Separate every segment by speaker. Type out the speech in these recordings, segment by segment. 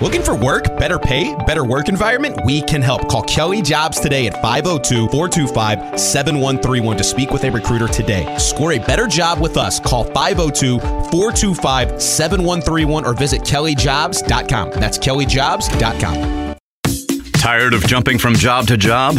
Speaker 1: Looking for work, better pay, better work environment? We can help. Call Kelly Jobs today at 502 425 7131 to speak with a recruiter today. Score a better job with us. Call 502 425 7131 or visit kellyjobs.com. That's kellyjobs.com.
Speaker 2: Tired of jumping from job to job?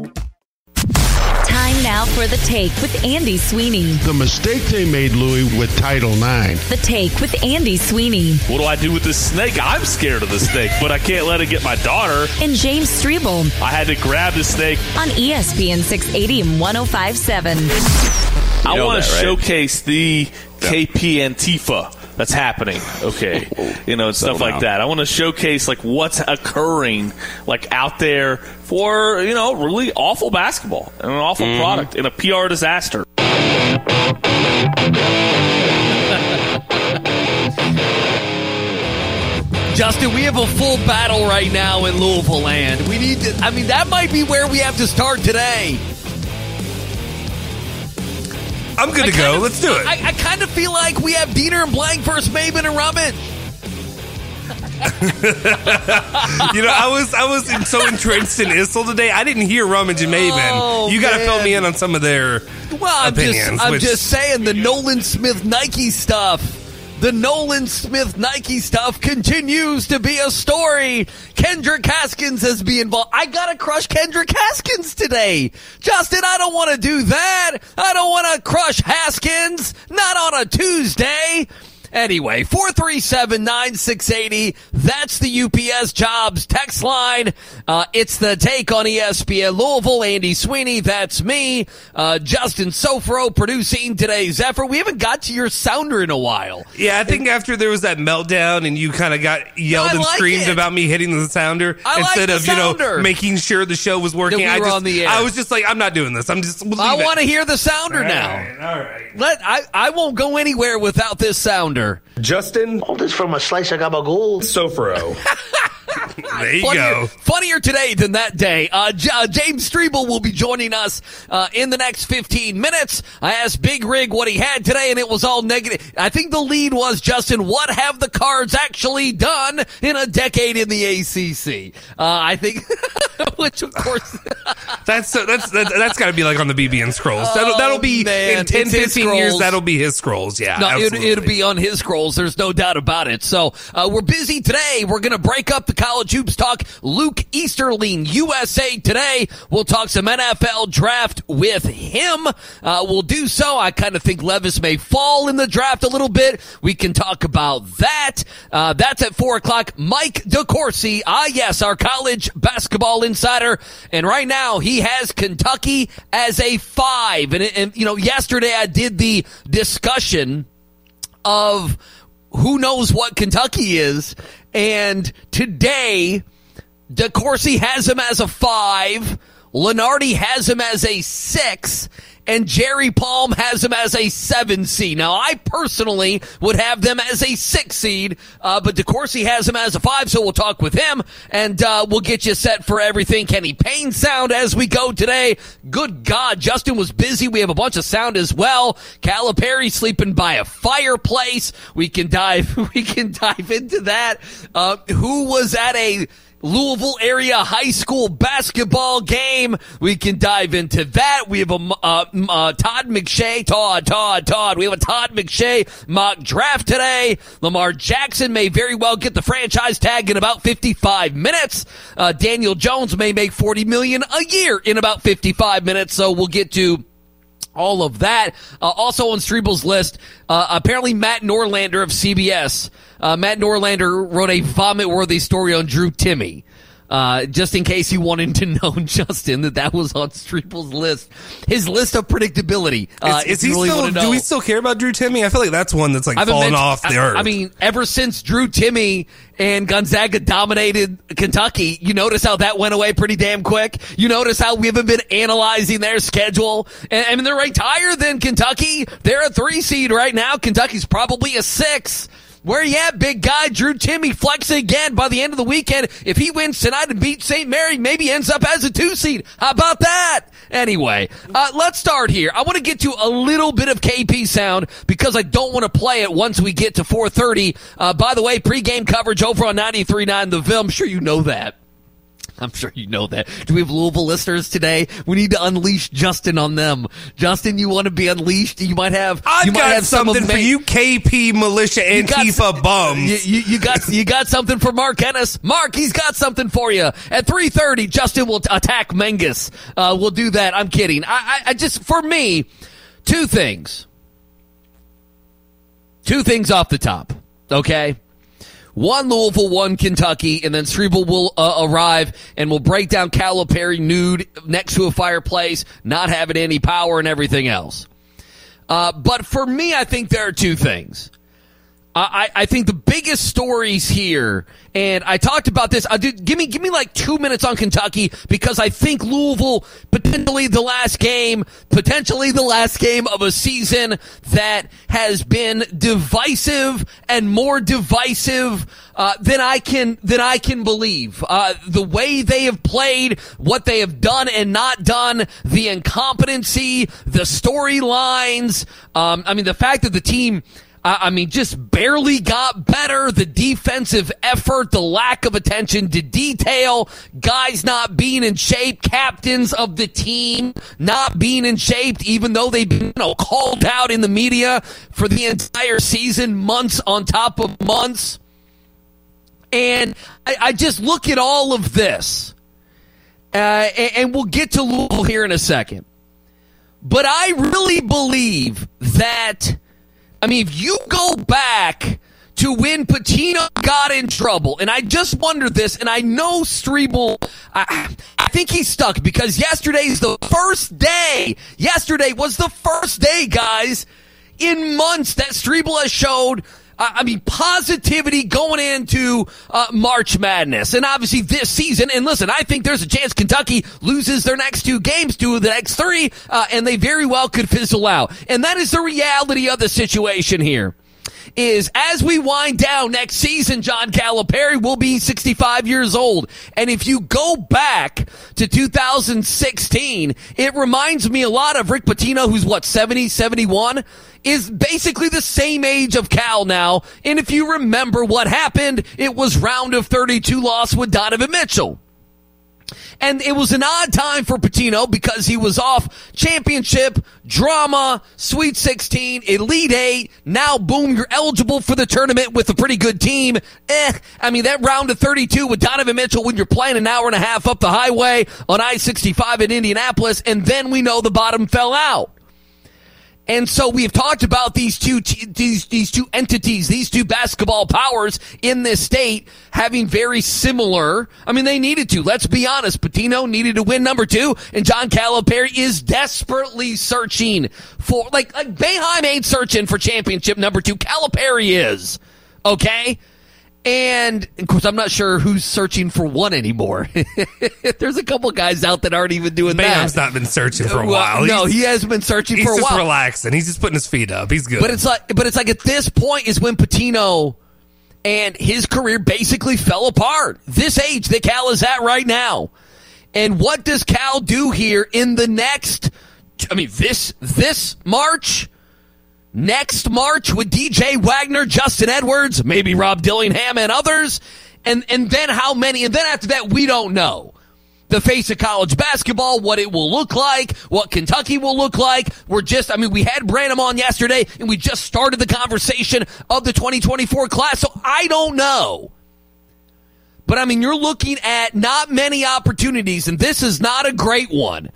Speaker 3: Time now for the take with Andy Sweeney.
Speaker 4: The mistake they made, Louis, with Title IX.
Speaker 3: The take with Andy Sweeney
Speaker 5: What do I do with this snake? I'm scared of the snake, but I can't let it get my daughter.
Speaker 3: and James Strebel
Speaker 5: I had to grab the snake.
Speaker 3: on ESPN 680 and 1057.
Speaker 5: I
Speaker 6: know
Speaker 5: want to
Speaker 6: right?
Speaker 5: showcase the KP Antifa that's happening. Okay, you know, and stuff
Speaker 6: Settle
Speaker 5: like
Speaker 6: down.
Speaker 5: that. I want to showcase like what's occurring like out there for you know really awful basketball and an awful
Speaker 6: Mm-hmm.
Speaker 5: product and a PR disaster.
Speaker 7: Justin, we have a full battle right now in Louisville land. We need to, I mean, that might be where we have to start today.
Speaker 8: I'm good
Speaker 7: I
Speaker 8: to go.
Speaker 7: of-
Speaker 8: Let's do it.
Speaker 7: I, I kind of feel like we have Deener and Blank versus Maven and Rummage.
Speaker 8: you know, I was I was so entrenched in Issel today. I didn't hear Rummage and Maven.
Speaker 7: Oh,
Speaker 8: you got to fill me in on some of their
Speaker 7: Well, I'm
Speaker 8: opinions.
Speaker 7: just, I'm
Speaker 8: which-
Speaker 7: just saying the Nolan Smith Nike stuff. The Nolan Smith Nike stuff continues to be a story. Kendrick Haskins has been involved. I gotta crush Kendrick Haskins today. Justin, I don't want to do that. I don't want to crush Haskins. Not on a Tuesday. Anyway, 437-9680. That's the UPS Jobs text line. Uh, it's the take on ESPN Louisville. Andy Sweeney, that's me. Uh, Justin Sofro producing today's effort. We haven't got to your sounder in a while.
Speaker 8: yeah, I think after there was that meltdown and you kind of got yelled
Speaker 7: I
Speaker 8: and
Speaker 7: like
Speaker 8: screamed
Speaker 7: it.
Speaker 8: about me hitting the sounder
Speaker 7: I like
Speaker 8: instead
Speaker 7: the
Speaker 8: of you know making sure the show was working.
Speaker 7: we
Speaker 8: I just
Speaker 7: on the air.
Speaker 8: I was just like I'm not doing this. I'm just we'll
Speaker 7: I want to hear the sounder now.
Speaker 8: All right, all right.
Speaker 7: Let I, I won't go anywhere without this sounder.
Speaker 6: Justin
Speaker 9: All this from a slice of gabagool.
Speaker 6: Sofro.
Speaker 8: There you
Speaker 7: funnier,
Speaker 8: go.
Speaker 7: funnier today than that day. Uh, J- uh, James Strebel will be joining us uh, in the next 15 minutes. I asked Big Rig what he had today, and it was all negative. I think the lead was, Justin, what have the cards actually done in a decade in the ACC? Uh, I think, which of course,
Speaker 8: That's uh, that's that, that's got to be like on the BB and scrolls. That'll that'll be
Speaker 7: Oh, man,
Speaker 8: in 10,
Speaker 7: it's his
Speaker 8: 15 years. That'll be his scrolls. Yeah,
Speaker 7: no, it, it'll be on his scrolls. There's no doubt about it. So uh, we're busy today. We're going to break up the college hoops talk. Luke Easterling, USA Today. We'll talk some NFL draft with him. Uh, we'll do so. I kind of think Levis may fall in the draft a little bit. We can talk about that. Uh, that's at four o'clock. Mike DeCourcy. Ah, yes, our college basketball insider. And right now he has Kentucky as a five. And, and you know, yesterday I did the discussion of who knows what Kentucky is. And today, DeCourcy has him as a five. Lunardi has him as a six. And Jerry Palm has them as a seven seed. Now, I personally would have them as a six seed, uh, but DeCourcy has them as a five, so we'll talk with him and uh, we'll get you set for everything. Kenny Payne sound as we go today. Good God, Justin was busy. We have a bunch of sound as well. Calipari sleeping by a fireplace. We can dive. We can dive into that. Uh, who was at a Louisville area high school basketball game. We can dive into that. We have a uh, uh, Todd McShay, Todd, Todd, Todd. We have a Todd McShay mock draft today. Lamar Jackson may very well get the franchise tag in about 55 minutes. Uh, Daniel Jones may make 40 million a year in about 55 minutes. So we'll get to all of that. Uh, also on Strebel's list, uh, apparently Matt Norlander of CBS. Uh, Matt Norlander wrote a vomit-worthy story on Drew Timme. Uh, just in case you wanted to know, Justin, that that was on Strebel's list. His list of predictability. Uh,
Speaker 8: is, is he
Speaker 7: really
Speaker 8: still? Do we still care about Drew Timme? I feel like that's one that's like fallen off the
Speaker 7: I,
Speaker 8: earth.
Speaker 7: I mean, ever since Drew Timme and Gonzaga dominated Kentucky, you notice how that went away pretty damn quick. You notice how we haven't been analyzing their schedule. And, I mean, they're ranked higher than Kentucky. They're a three seed right now. Kentucky's probably a six. Where you at, big guy? Drew Timme flexing again by the end of the weekend. If he wins tonight and beats St. Mary, maybe ends up as a two seed. How about that? Anyway, uh, let's start here. I want to get to a little bit of KP sound because I don't want to play it once we get to 4:30. Uh, by the way, pregame coverage over on 93.9 The Ville. I'm sure you know that. I'm sure you know that. Do we have Louisville listeners today? We need to unleash Justin on them. Justin, you want to be unleashed? You might have.
Speaker 8: I've
Speaker 7: you might
Speaker 8: got
Speaker 7: have some
Speaker 8: something for you, KP militia
Speaker 7: got
Speaker 8: Antifa bums.
Speaker 7: You, you, you got you got something for Mark Ennis. Mark, he's got something for you. At three thirty, Justin will t- attack Mengus. Uh, we'll do that. I'm kidding. I, I, I just for me, two things. Two things off the top. Okay. One Louisville, one Kentucky, and then Strebel will uh, arrive and will break down Calipari nude next to a fireplace, not having any power and everything else. Uh, but for me, I think there are two things. I, I think the biggest stories here, and I talked about this. I did, give me give me like two minutes on Kentucky because I think Louisville potentially the last game, potentially the last game of a season that has been divisive and more divisive uh, than I can than I can believe. Uh, the way they have played, what they have done and not done, the incompetency, the storylines. Um, I mean, the fact that the team. I I mean, just barely got better. The defensive effort, the lack of attention to detail, guys not being in shape, captains of the team not being in shape, even though they've been you know, called out in the media for the entire season, months on top of months. And I, I just look at all of this, uh, and, and we'll get to Louisville here in a second. But I really believe that. I mean, if you go back to when Pitino got in trouble, and I just wonder this, and I know Strebel, I, I think he's stuck because yesterday's the first day. Yesterday was the first day, guys, in months that Strebel has showed. I mean, positivity going into uh, March Madness, and obviously this season. And listen, I think there's a chance Kentucky loses their next two games, of the next three, uh, and they very well could fizzle out. And that is the reality of the situation here is as we wind down next season, John Calipari will be 65 years old. And if you go back to 2016, it reminds me a lot of Rick Pitino, who's what, 70, 71? Is basically the same age of Cal now. And if you remember what happened, it was round of 32 loss with Donovan Mitchell. And it was an odd time for Pitino because he was off championship, drama, Sweet 16, Elite 8. Now, boom, you're eligible for the tournament with a pretty good team. Eh, I mean, that round of 32 with Donovan Mitchell when you're playing an hour and a half up the highway on I-65 in Indianapolis, and then we know the bottom fell out. And so we've talked about these two these these two entities, these two basketball powers in this state having very similar. I mean, they needed to. Let's be honest. Pitino needed to win number two, and John Calipari is desperately searching for like like Boeheim ain't searching for championship number two. Calipari is okay. And of course, I'm not sure who's searching for one anymore. There's a couple guys out that aren't even doing that.
Speaker 8: Bam's
Speaker 7: that.
Speaker 8: not been searching for a
Speaker 7: Well,
Speaker 8: while.
Speaker 7: no, he has been searching
Speaker 8: He's
Speaker 7: for a
Speaker 8: just
Speaker 7: while.
Speaker 8: relaxing. He's just putting his feet up. He's good.
Speaker 7: But it's like, but it's like at this point is when Pitino and his career basically fell apart. This age that Cal is at right now, and what does Cal do here in the next? I mean, this this March, next March with DJ Wagner, Justin Edwards, maybe Rob Dillingham, and others, and and then how many? And then after that, we don't know the face of college basketball, what it will look like, what Kentucky will look like. We're just, I mean, we had Branham on yesterday and we just started the conversation of the 2024 class. So I don't know. But I mean, you're looking at not many opportunities and this is not a great one.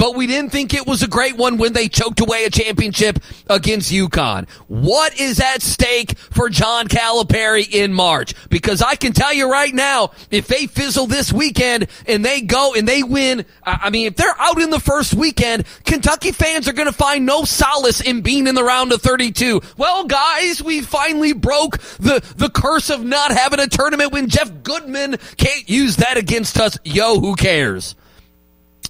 Speaker 7: But we didn't think it was a great one when they choked away a championship against UConn. What is at stake for John Calipari in March? Because I can tell you right now, if they fizzle this weekend and they go and they win, I mean, if they're out in the first weekend, Kentucky fans are going to find no solace in being in the round of 32. Well, guys, we finally broke the, the curse of not having a tournament when Jeff Goodman can't use that against us. Yo, who cares?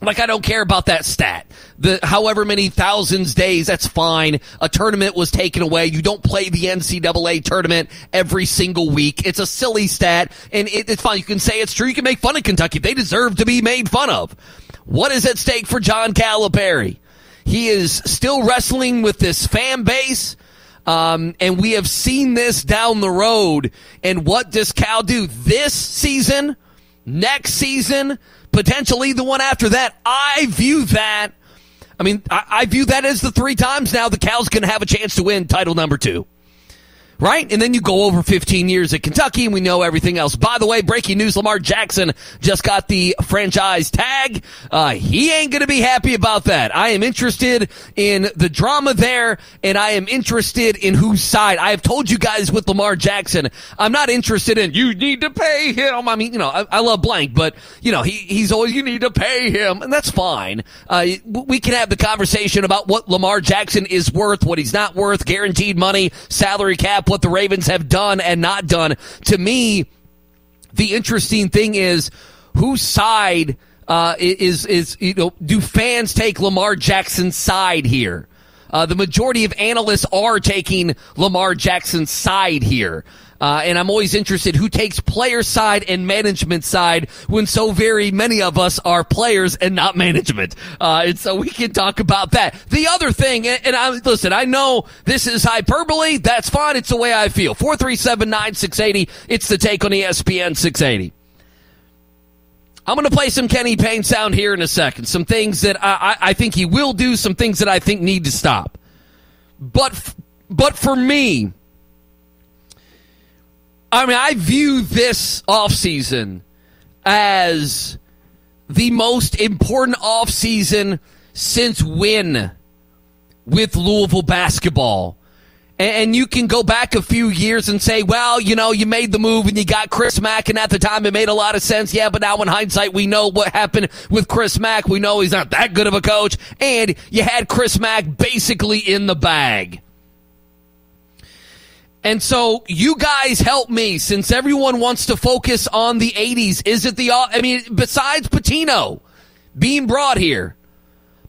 Speaker 7: Like I don't care about that stat. The however many thousands days, that's fine. A tournament was taken away. You don't play the NCAA tournament every single week. It's a silly stat, and it, it's fine. You can say it's true. You can make fun of Kentucky. They deserve to be made fun of. What is at stake for John Calipari? He is still wrestling with this fan base. Um, and we have seen this down the road. And what does Cal do this season, next season, potentially the one after that? I view that. I mean, I, I view that as the three times now the going to have a chance to win title number two right? And then you go over 15 years at Kentucky and we know everything else. By the way, breaking news, Lamar Jackson just got the franchise tag. Uh, he ain't going to be happy about that. I am interested in the drama there and I am interested in whose side. I have told you guys with Lamar Jackson, I'm not interested in you need to pay him. I mean, you know, I, I love blank, but you know, he, he's always, you need to pay him and that's fine. Uh, we can have the conversation about what Lamar Jackson is worth, what he's not worth, guaranteed money, salary cap, what the Ravens have done and not done. To me, the interesting thing is whose side uh, is is you know do fans take Lamar Jackson's side here? Uh, the majority of analysts are taking Lamar Jackson's side here. Uh, and I'm always interested who takes player side and management side when so very many of us are players and not management. Uh, and so we can talk about that. The other thing, and, I, listen, I know this is hyperbole. That's fine. It's the way I feel. 437-9680. It's the take on ESPN 680. I'm going to play some Kenny Payne sound here in a second. Some things that I, I, think he will do, some things that I think need to stop. But, but for me, I mean, I view this offseason as the most important offseason since when with Louisville basketball. And you can go back a few years and say, well, you know, you made the move and you got Chris Mack, and at the time it made a lot of sense. Yeah, but now in hindsight, we know what happened with Chris Mack. We know he's not that good of a coach. And you had Chris Mack basically in the bag. And so you guys help me since everyone wants to focus on the 80s. Is it the, uh, I mean, besides Pitino being brought here,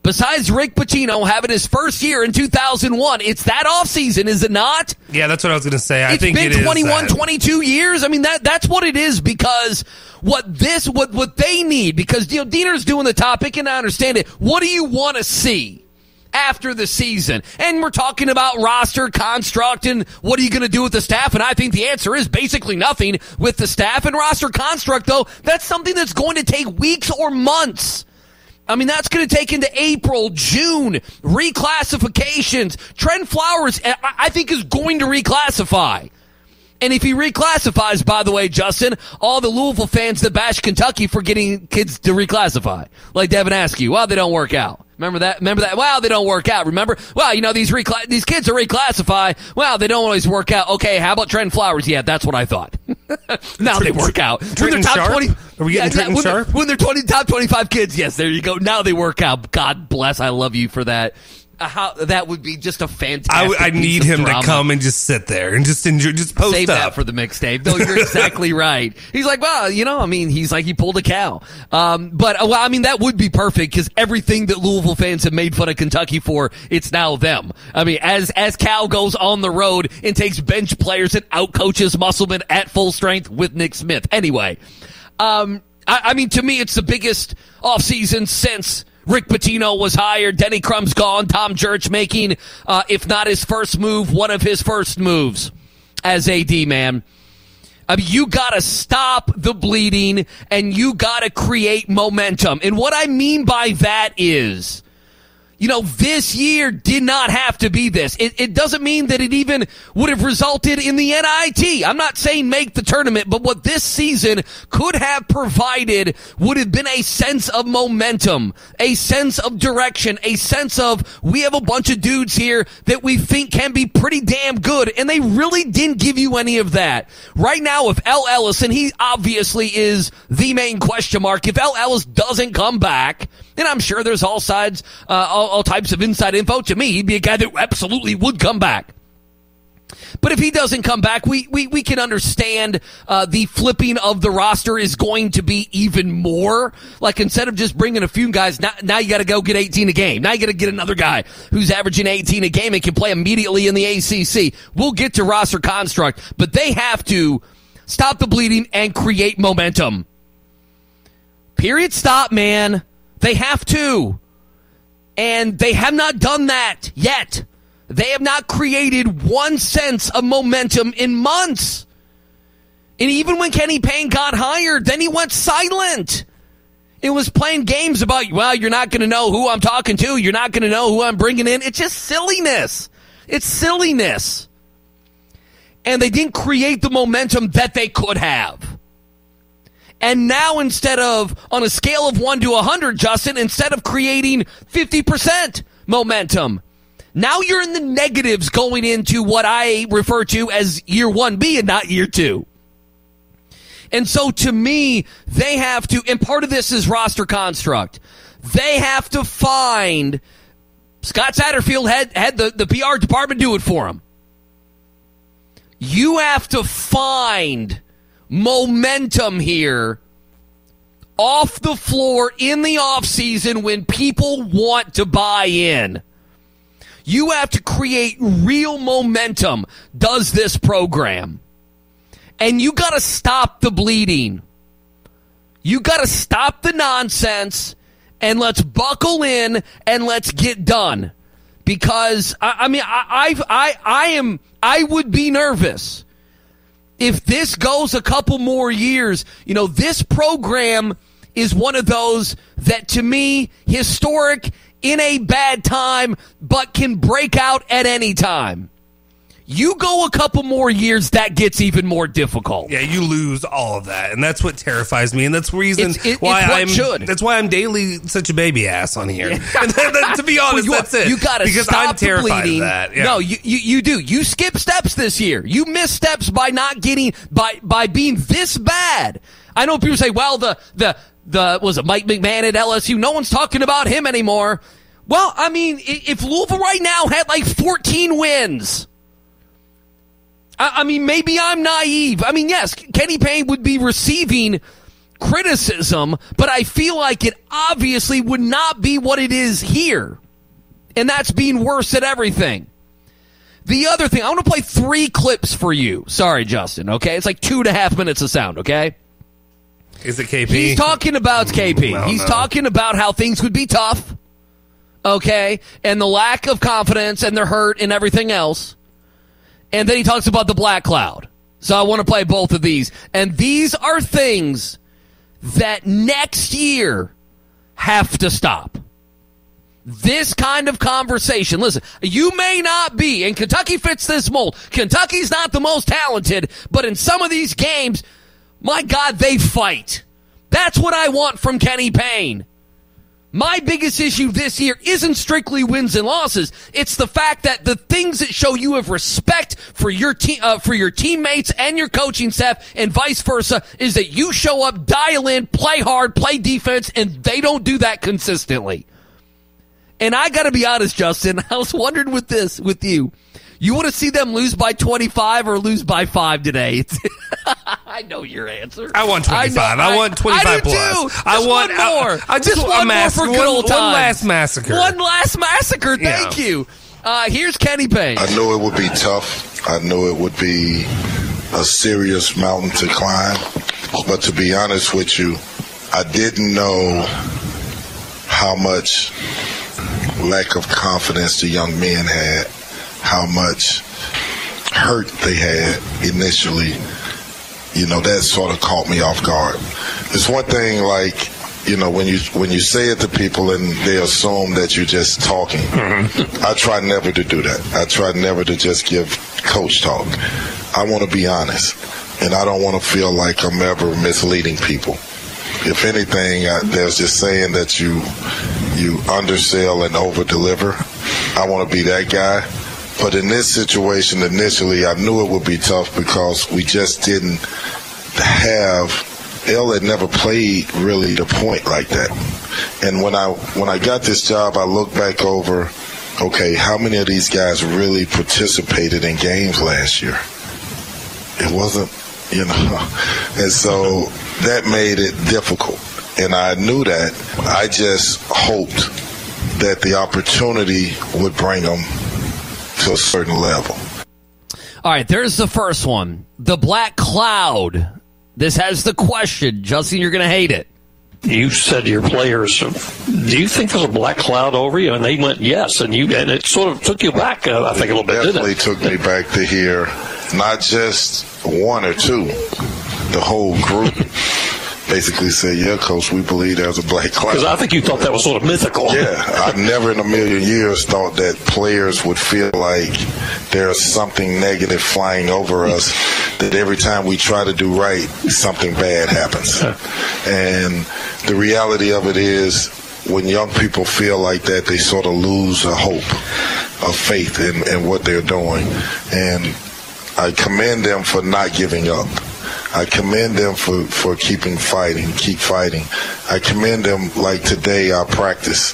Speaker 7: besides Rick Pitino having his first year in 2001, it's that offseason, is it not?
Speaker 8: Yeah, that's what I was going to say. I
Speaker 7: it's
Speaker 8: think
Speaker 7: been
Speaker 8: it
Speaker 7: 21, uh, 22 years. I mean, that, that's what it is because what this, what, what they need, because, you know, Deener's doing the topic and I understand it. What do you want to see? After the season. And we're talking about roster construct and what are you going to do with the staff? And I think the answer is basically nothing with the staff and roster construct, though. That's something that's going to take weeks or months. I mean, that's going to take into April, June, reclassifications. Trent Flowers, eh, I think, is going to reclassify. And if he reclassifies, by the way, Justin, all the Louisville fans that bash Kentucky for getting kids to reclassify, like Devin Askew, well, they don't work out. Remember that? Remember that? Well, they don't work out. Remember? Well, you know these recla- these kids are reclassify. Well, they don't always work out. Okay, how about Trent Flowers? Yeah, that's what I thought. now they work out.
Speaker 8: When they're top Sharp? twenty, are we getting yeah,
Speaker 7: when,
Speaker 8: Sharp?
Speaker 7: When they're twenty top twenty five kids, yes, there you go. Now they work out. God bless. I love you for that. How that would be just a fantastic.
Speaker 8: I, I need him to come and just sit there and just enjoy, just post
Speaker 7: Save
Speaker 8: up.
Speaker 7: that for the mixtape. No, you're exactly right. He's like, well, you know, I mean, he's like he pulled a cow. Um, but uh, well, I mean, that would be perfect because everything that Louisville fans have made fun of Kentucky for, it's now them. I mean, as as Cal goes on the road and takes bench players and outcoaches Musselman at full strength with Nick Smith. Anyway, um, I, I mean, to me, it's the biggest offseason since Rick Pitino was hired. Denny Crum's gone. Tom Jurich making, uh, if not his first move, one of his first moves as AD, man. I mean, you gotta stop the bleeding and you gotta create momentum. And what I mean by that is, you know, this year did not have to be this. It, it, doesn't mean that it even would have resulted in the NIT. I'm not saying make the tournament, but what this season could have provided would have been a sense of momentum, a sense of direction, a sense of we have a bunch of dudes here that we think can be pretty damn good. And they really didn't give you any of that. Right now, if El Ellis, and he obviously is the main question mark, if El Ellis doesn't come back, and I'm sure there's all sides, uh, all, all types of inside info. To me, he'd be a guy that absolutely would come back. But if he doesn't come back, we we, we can understand uh, the flipping of the roster is going to be even more. Like instead of just bringing a few guys, now, now you got to go get 18 a game. Now you got to get another guy who's averaging 18 a game and can play immediately in the ACC. We'll get to roster construct, but they have to stop the bleeding and create momentum. Period. Stop, man. They have to. And they have not done that yet. They have not created one sense of momentum in months. And even when Kenny Payne got hired, then he went silent. It was playing games about, well, you're not going to know who I'm talking to. You're not going to know who I'm bringing in. It's just silliness. It's silliness. And they didn't create the momentum that they could have. And now instead of, on a scale of 1 to 100, Justin, instead of creating 50% momentum, now you're in the negatives going into what I refer to as year 1B and not year 2. And so to me, they have to, and part of this is roster construct. They have to find, Scott Satterfield had, had the, the PR department do it for him. You have to find momentum here off the floor in the offseason when people want to buy in. You have to create real momentum, does this program. And you got to stop the bleeding. You got to stop the nonsense and let's buckle in and let's get done. Because I, I mean, I, I, I, I am, I would be nervous if this goes a couple more years, you know, this program is one of those that to me, historic in a bad time, but can break out at any time. You go a couple more years, that gets even more difficult.
Speaker 8: Yeah, you lose all of that, and that's what terrifies me, and that's the reason
Speaker 7: It's- it-
Speaker 8: why I'm.
Speaker 7: should.
Speaker 8: That's why I'm daily such a baby ass on here. to be honest,
Speaker 7: you,
Speaker 8: that's it.
Speaker 7: You got to
Speaker 8: because
Speaker 7: stop
Speaker 8: I'm terrified
Speaker 7: bleeding.
Speaker 8: of that. Yeah.
Speaker 7: No, you, you you do. You skip steps this year. You miss steps by not getting by by being this bad. I know people say, "Well, the the the was it Mike McMahon at LSU? No one's talking about him anymore." Well, I mean, if Louisville right now had like 14 wins. I, I mean, maybe I'm naive. I mean, yes, Kenny Payne would be receiving criticism, but I feel like it obviously would not be what it is here. And that's being worse at everything. The other thing, I want to play three clips for you. Sorry, Justin, okay? It's like two and a half minutes of sound, okay?
Speaker 8: Is it KP?
Speaker 7: He's talking about KP.
Speaker 8: Oh,
Speaker 7: He's
Speaker 8: no.
Speaker 7: talking about how things would be tough, okay? And the lack of confidence and the hurt and everything else. And then he talks about the black cloud. So I want to play both of these. And these are things that next year have to stop. This kind of conversation. Listen, you may not be, and Kentucky fits this mold. Kentucky's not the most talented, but in some of these games, my God, they fight. That's what I want from Kenny Payne. My biggest issue this year isn't strictly wins and losses. It's the fact that the things that show you have respect for your team, uh, for your teammates and your coaching staff, and vice versa, is that you show up, dial in, play hard, play defense, and they don't do that consistently. And I got to be honest, Justin. I was wondering with this, with you, you want to see them lose by twenty five or lose by five today? I know your answer.
Speaker 8: I want 25. I, want 25
Speaker 7: I do
Speaker 8: plus.
Speaker 7: Too.
Speaker 8: I
Speaker 7: Just
Speaker 8: want
Speaker 7: one more.
Speaker 8: I, I just,
Speaker 7: just
Speaker 8: want
Speaker 7: one more for good
Speaker 8: one,
Speaker 7: old
Speaker 8: one
Speaker 7: times.
Speaker 8: last massacre.
Speaker 7: One last massacre. Thank
Speaker 8: Yeah.
Speaker 7: you. Uh, here's Kenny Payne.
Speaker 6: I knew it would be tough. I knew it would be a serious mountain to climb. But to be honest with you, I didn't know how much lack of confidence the young men had, how much hurt they had initially. You know, that sort of caught me off guard. It's one thing like you know, when you when you say it to people and they assume that you're just talking. Mm-hmm. I try never to do that. I try never to just give coach talk. I want to be honest, and I don't want to feel like I'm ever misleading people. If anything, I, there's this saying that you you undersell and over deliver. I want to be that guy. But in this situation, initially, I knew it would be tough because we just didn't have L had never played really the point like that. And when I when I got this job, I looked back over, okay, how many of these guys really participated in games last year? It wasn't, you know, and so that made it difficult. And I knew that. I just hoped that the opportunity would bring them to a certain level.
Speaker 7: All right, there's the first one. The Black Cloud. This has the question. Justin, you're going to hate it.
Speaker 10: You said to your players, "Do you think there's a black cloud over you?" And they went, "Yes." And you and it sort of took you back, uh, I think, a little bit.
Speaker 6: Definitely
Speaker 10: didn't
Speaker 6: took me back to hear not just one or two, the whole group basically said, "Yeah, coach, we believe there's a black cloud."
Speaker 10: Because I think you thought that was sort of mythical.
Speaker 6: Yeah, I never in a million years thought that players would feel like there's something negative flying over us. That every time we try to do right, something bad happens. And the reality of it is, when young people feel like that, they sort of lose a hope of faith in, in what they're doing. And I commend them for not giving up. I commend them for, for keeping fighting, keep fighting. I commend them like today, our practice,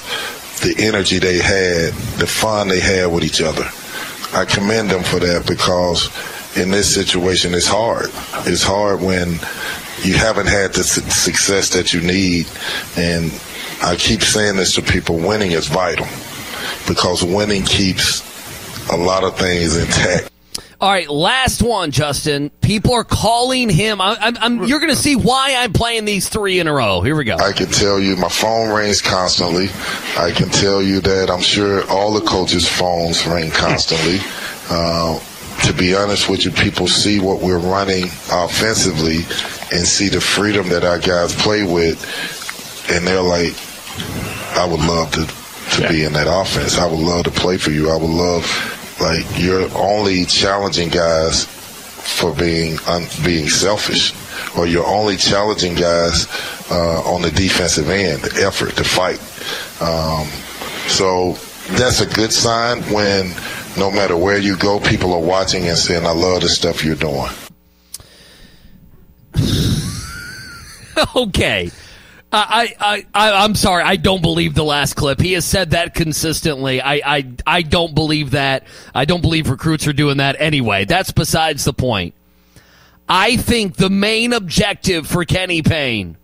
Speaker 6: the energy they had, the fun they had with each other. I commend them for that because in this situation, it's hard. It's hard when you haven't had the su- success that you need. And I keep saying this to people winning is vital because winning keeps a lot of things intact.
Speaker 7: All right, last one, Justin. People are calling him. I, I'm, I'm, you're going to see why I'm playing these three in a row. Here we go.
Speaker 6: I can tell you my phone rings constantly. I can tell you that I'm sure all the coaches' phones ring constantly. Uh, to be honest with you, people see what we're running offensively and see the freedom that our guys play with, and they're like, I would love to, to be in that offense. I would love to play for you. I would love, like, you're only challenging guys for being un, being selfish, or you're only challenging guys uh, on the defensive end, the effort, the fight. Um, so that's a good sign when no matter where you go, people are watching and saying, "I love the stuff you're doing."
Speaker 7: okay. I, I, I, I'm sorry. I don't believe the last clip. He has said that consistently. I, I, I don't believe that. I don't believe recruits are doing that anyway. That's besides the point. I think the main objective for Kenny Payne,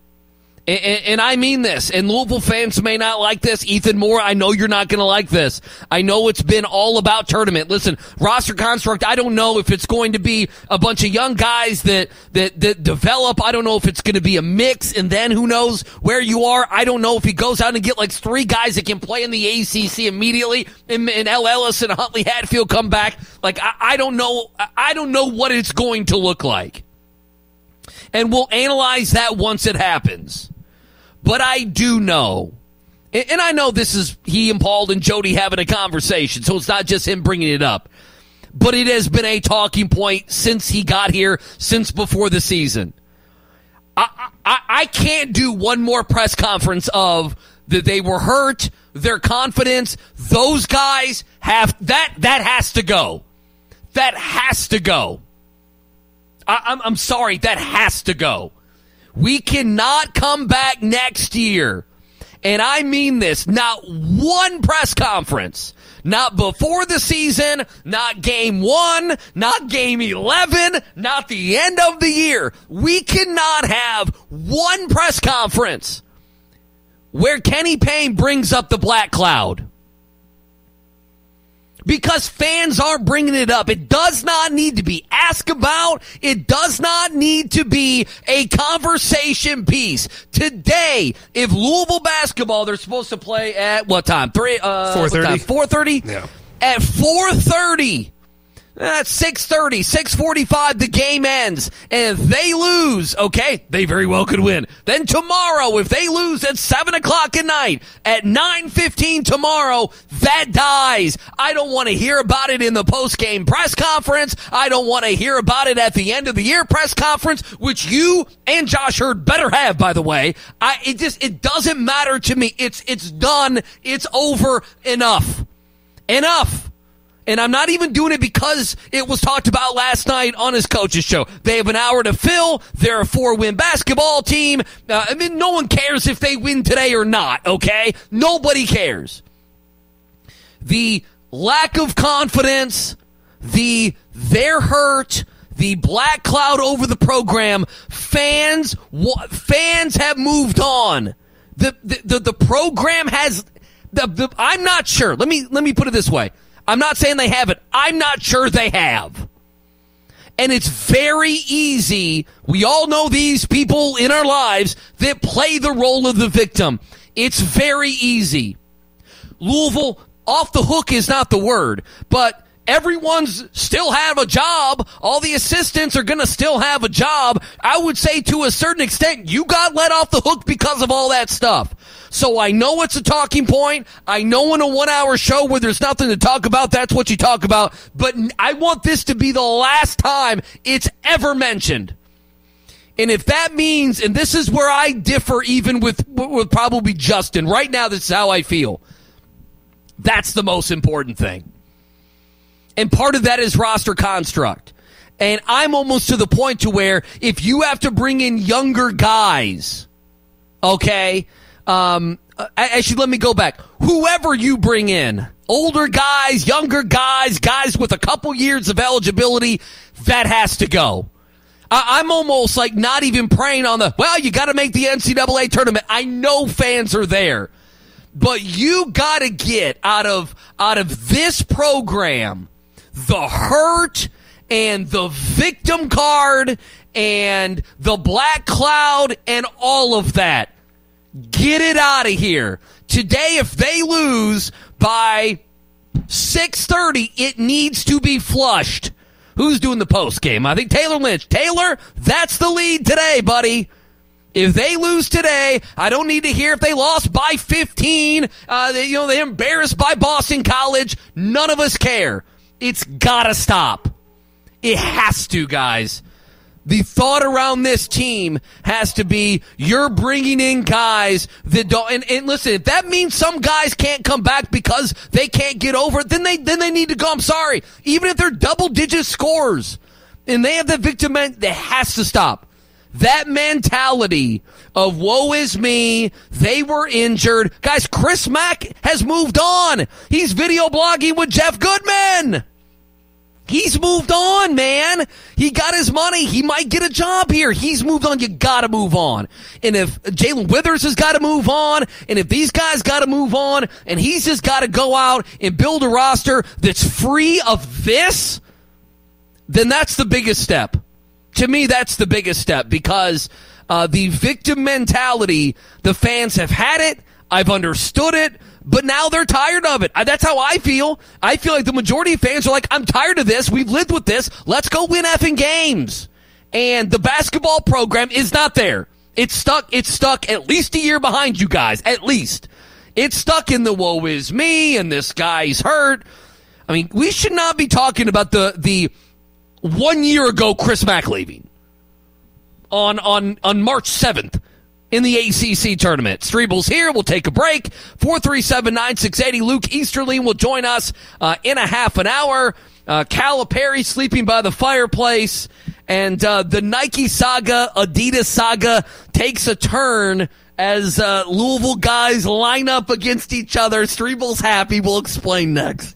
Speaker 7: and, and, I mean this, and Louisville fans may not like this. Ethan Moore, I know you're not going to like this. I know it's been all about tournament. Listen, roster construct, I don't know if it's going to be a bunch of young guys that, that, that develop. I don't know if it's going to be a mix, and then who knows where you are. I don't know if he goes out and get like three guys that can play in the ACC immediately, and, and L. Ellis and Huntley Hatfield come back. Like, I, I don't know. I don't know what it's going to look like. And we'll analyze that once it happens. But I do know, and I know this is he and Paul and Jody having a conversation, so it's not just him bringing it up. But it has been a talking point since he got here, since before the season. I, I, I can't do one more press conference of that they were hurt, their confidence. Those guys have that. That has to go. That has to go. I, I'm, I'm sorry. That has to go. We cannot come back next year. And I mean this, not one press conference, not before the season, not game one, not game 11, not the end of the year. We cannot have one press conference where Kenny Payne brings up the black cloud because fans are bringing it up. It does not need to be asked about. It does not need to be a conversation piece. Today, if Louisville basketball, they're supposed to play at what time? Three, uh,
Speaker 8: 4.30.
Speaker 7: 4.30?
Speaker 8: Yeah.
Speaker 7: At 4.30, that's 630, 645, the game ends. And if they lose, okay, they very well could win. Then tomorrow, if they lose at 7 o'clock at night, at 915 tomorrow, that dies. I don't want to hear about it in the post-game press conference. I don't want to hear about it at the end of the year press conference, which you and Josh Heird better have, by the way. I, it just, it doesn't matter to me. It's, it's done. It's over. Enough. Enough. And I'm not even doing it because it was talked about last night on his coach's show. They have an hour to fill. They're a four win basketball team. Uh, I mean, no one cares if they win today or not, okay? Nobody cares. The lack of confidence, the they're hurt, the black cloud over the program, fans, fans have moved on. The, the, the, the program has, the, the, I'm not sure. Let me, let me put it this way. I'm not saying they haven't. I'm not sure they have. And it's very easy. We all know these people in our lives that play the role of the victim. It's very easy. Louisville, off the hook is not the word, but everyone's still have a job. All the assistants are going to still have a job. I would say to a certain extent, you got let off the hook because of all that stuff. So I know it's a talking point. I know in a one hour show where there's nothing to talk about, that's what you talk about. But I want this to be the last time it's ever mentioned. And if that means, and this is where I differ even with, with probably Justin, right now, this is how I feel. That's the most important thing. And part of that is roster construct. And I'm almost to the point to where if you have to bring in younger guys, okay, um, actually, let me go back. Whoever you bring in, older guys, younger guys, guys with a couple years of eligibility, that has to go. I, am almost like not even praying on the, well, you got to make the NCAA tournament. I know fans are there, but you got to get out of, out of this program the hurt and the victim card and the black cloud and all of that. Get it out of here. Today, if they lose by 6.30, it needs to be flushed. Who's doing the post game? I think Taylor Lynch. Taylor, that's the lead today, buddy. If they lose today, I don't need to hear if they lost by 15. Uh, they, you know, they're embarrassed by Boston College. None of us care. It's gotta stop. It has to, guys. The thought around this team has to be you're bringing in guys that don't and, and, listen if that means some guys can't come back because they can't get over it then they then they need to go. I'm sorry. Even if they're double digit scores and they have the victim that has to stop that mentality of woe is me, they were injured. Guys, Chris Mack has moved on. He's video blogging with Jeff Goodman. He's moved on, man. He got his money. He might get a job here. He's moved on. You gotta move on. And if Jalen Withers has gotta move on, and if these guys gotta move on, and he's just gotta go out and build a roster that's free of this, then that's the biggest step. To me, that's the biggest step because uh, the victim mentality, the fans have had it. I've understood it but now they're tired of it. That's how I feel. I feel like the majority of fans are like, I'm tired of this. We've lived with this. Let's go win effing games. And the basketball program is not there. It's stuck. It's stuck at least a year behind you guys. At least. It's stuck in the woe is me and this guy's hurt. I mean, we should not be talking about the, the one year ago Chris Mack leaving on, on, on March 7th in the ACC tournament. Strebel's here. We'll take a break. 437-9680. Luke Easterling will join us uh, in a half an hour. Uh, Calipari sleeping by the fireplace. And uh, the Nike saga, Adidas saga takes a turn as uh, Louisville guys line up against each other. Strebel's happy. We'll explain next.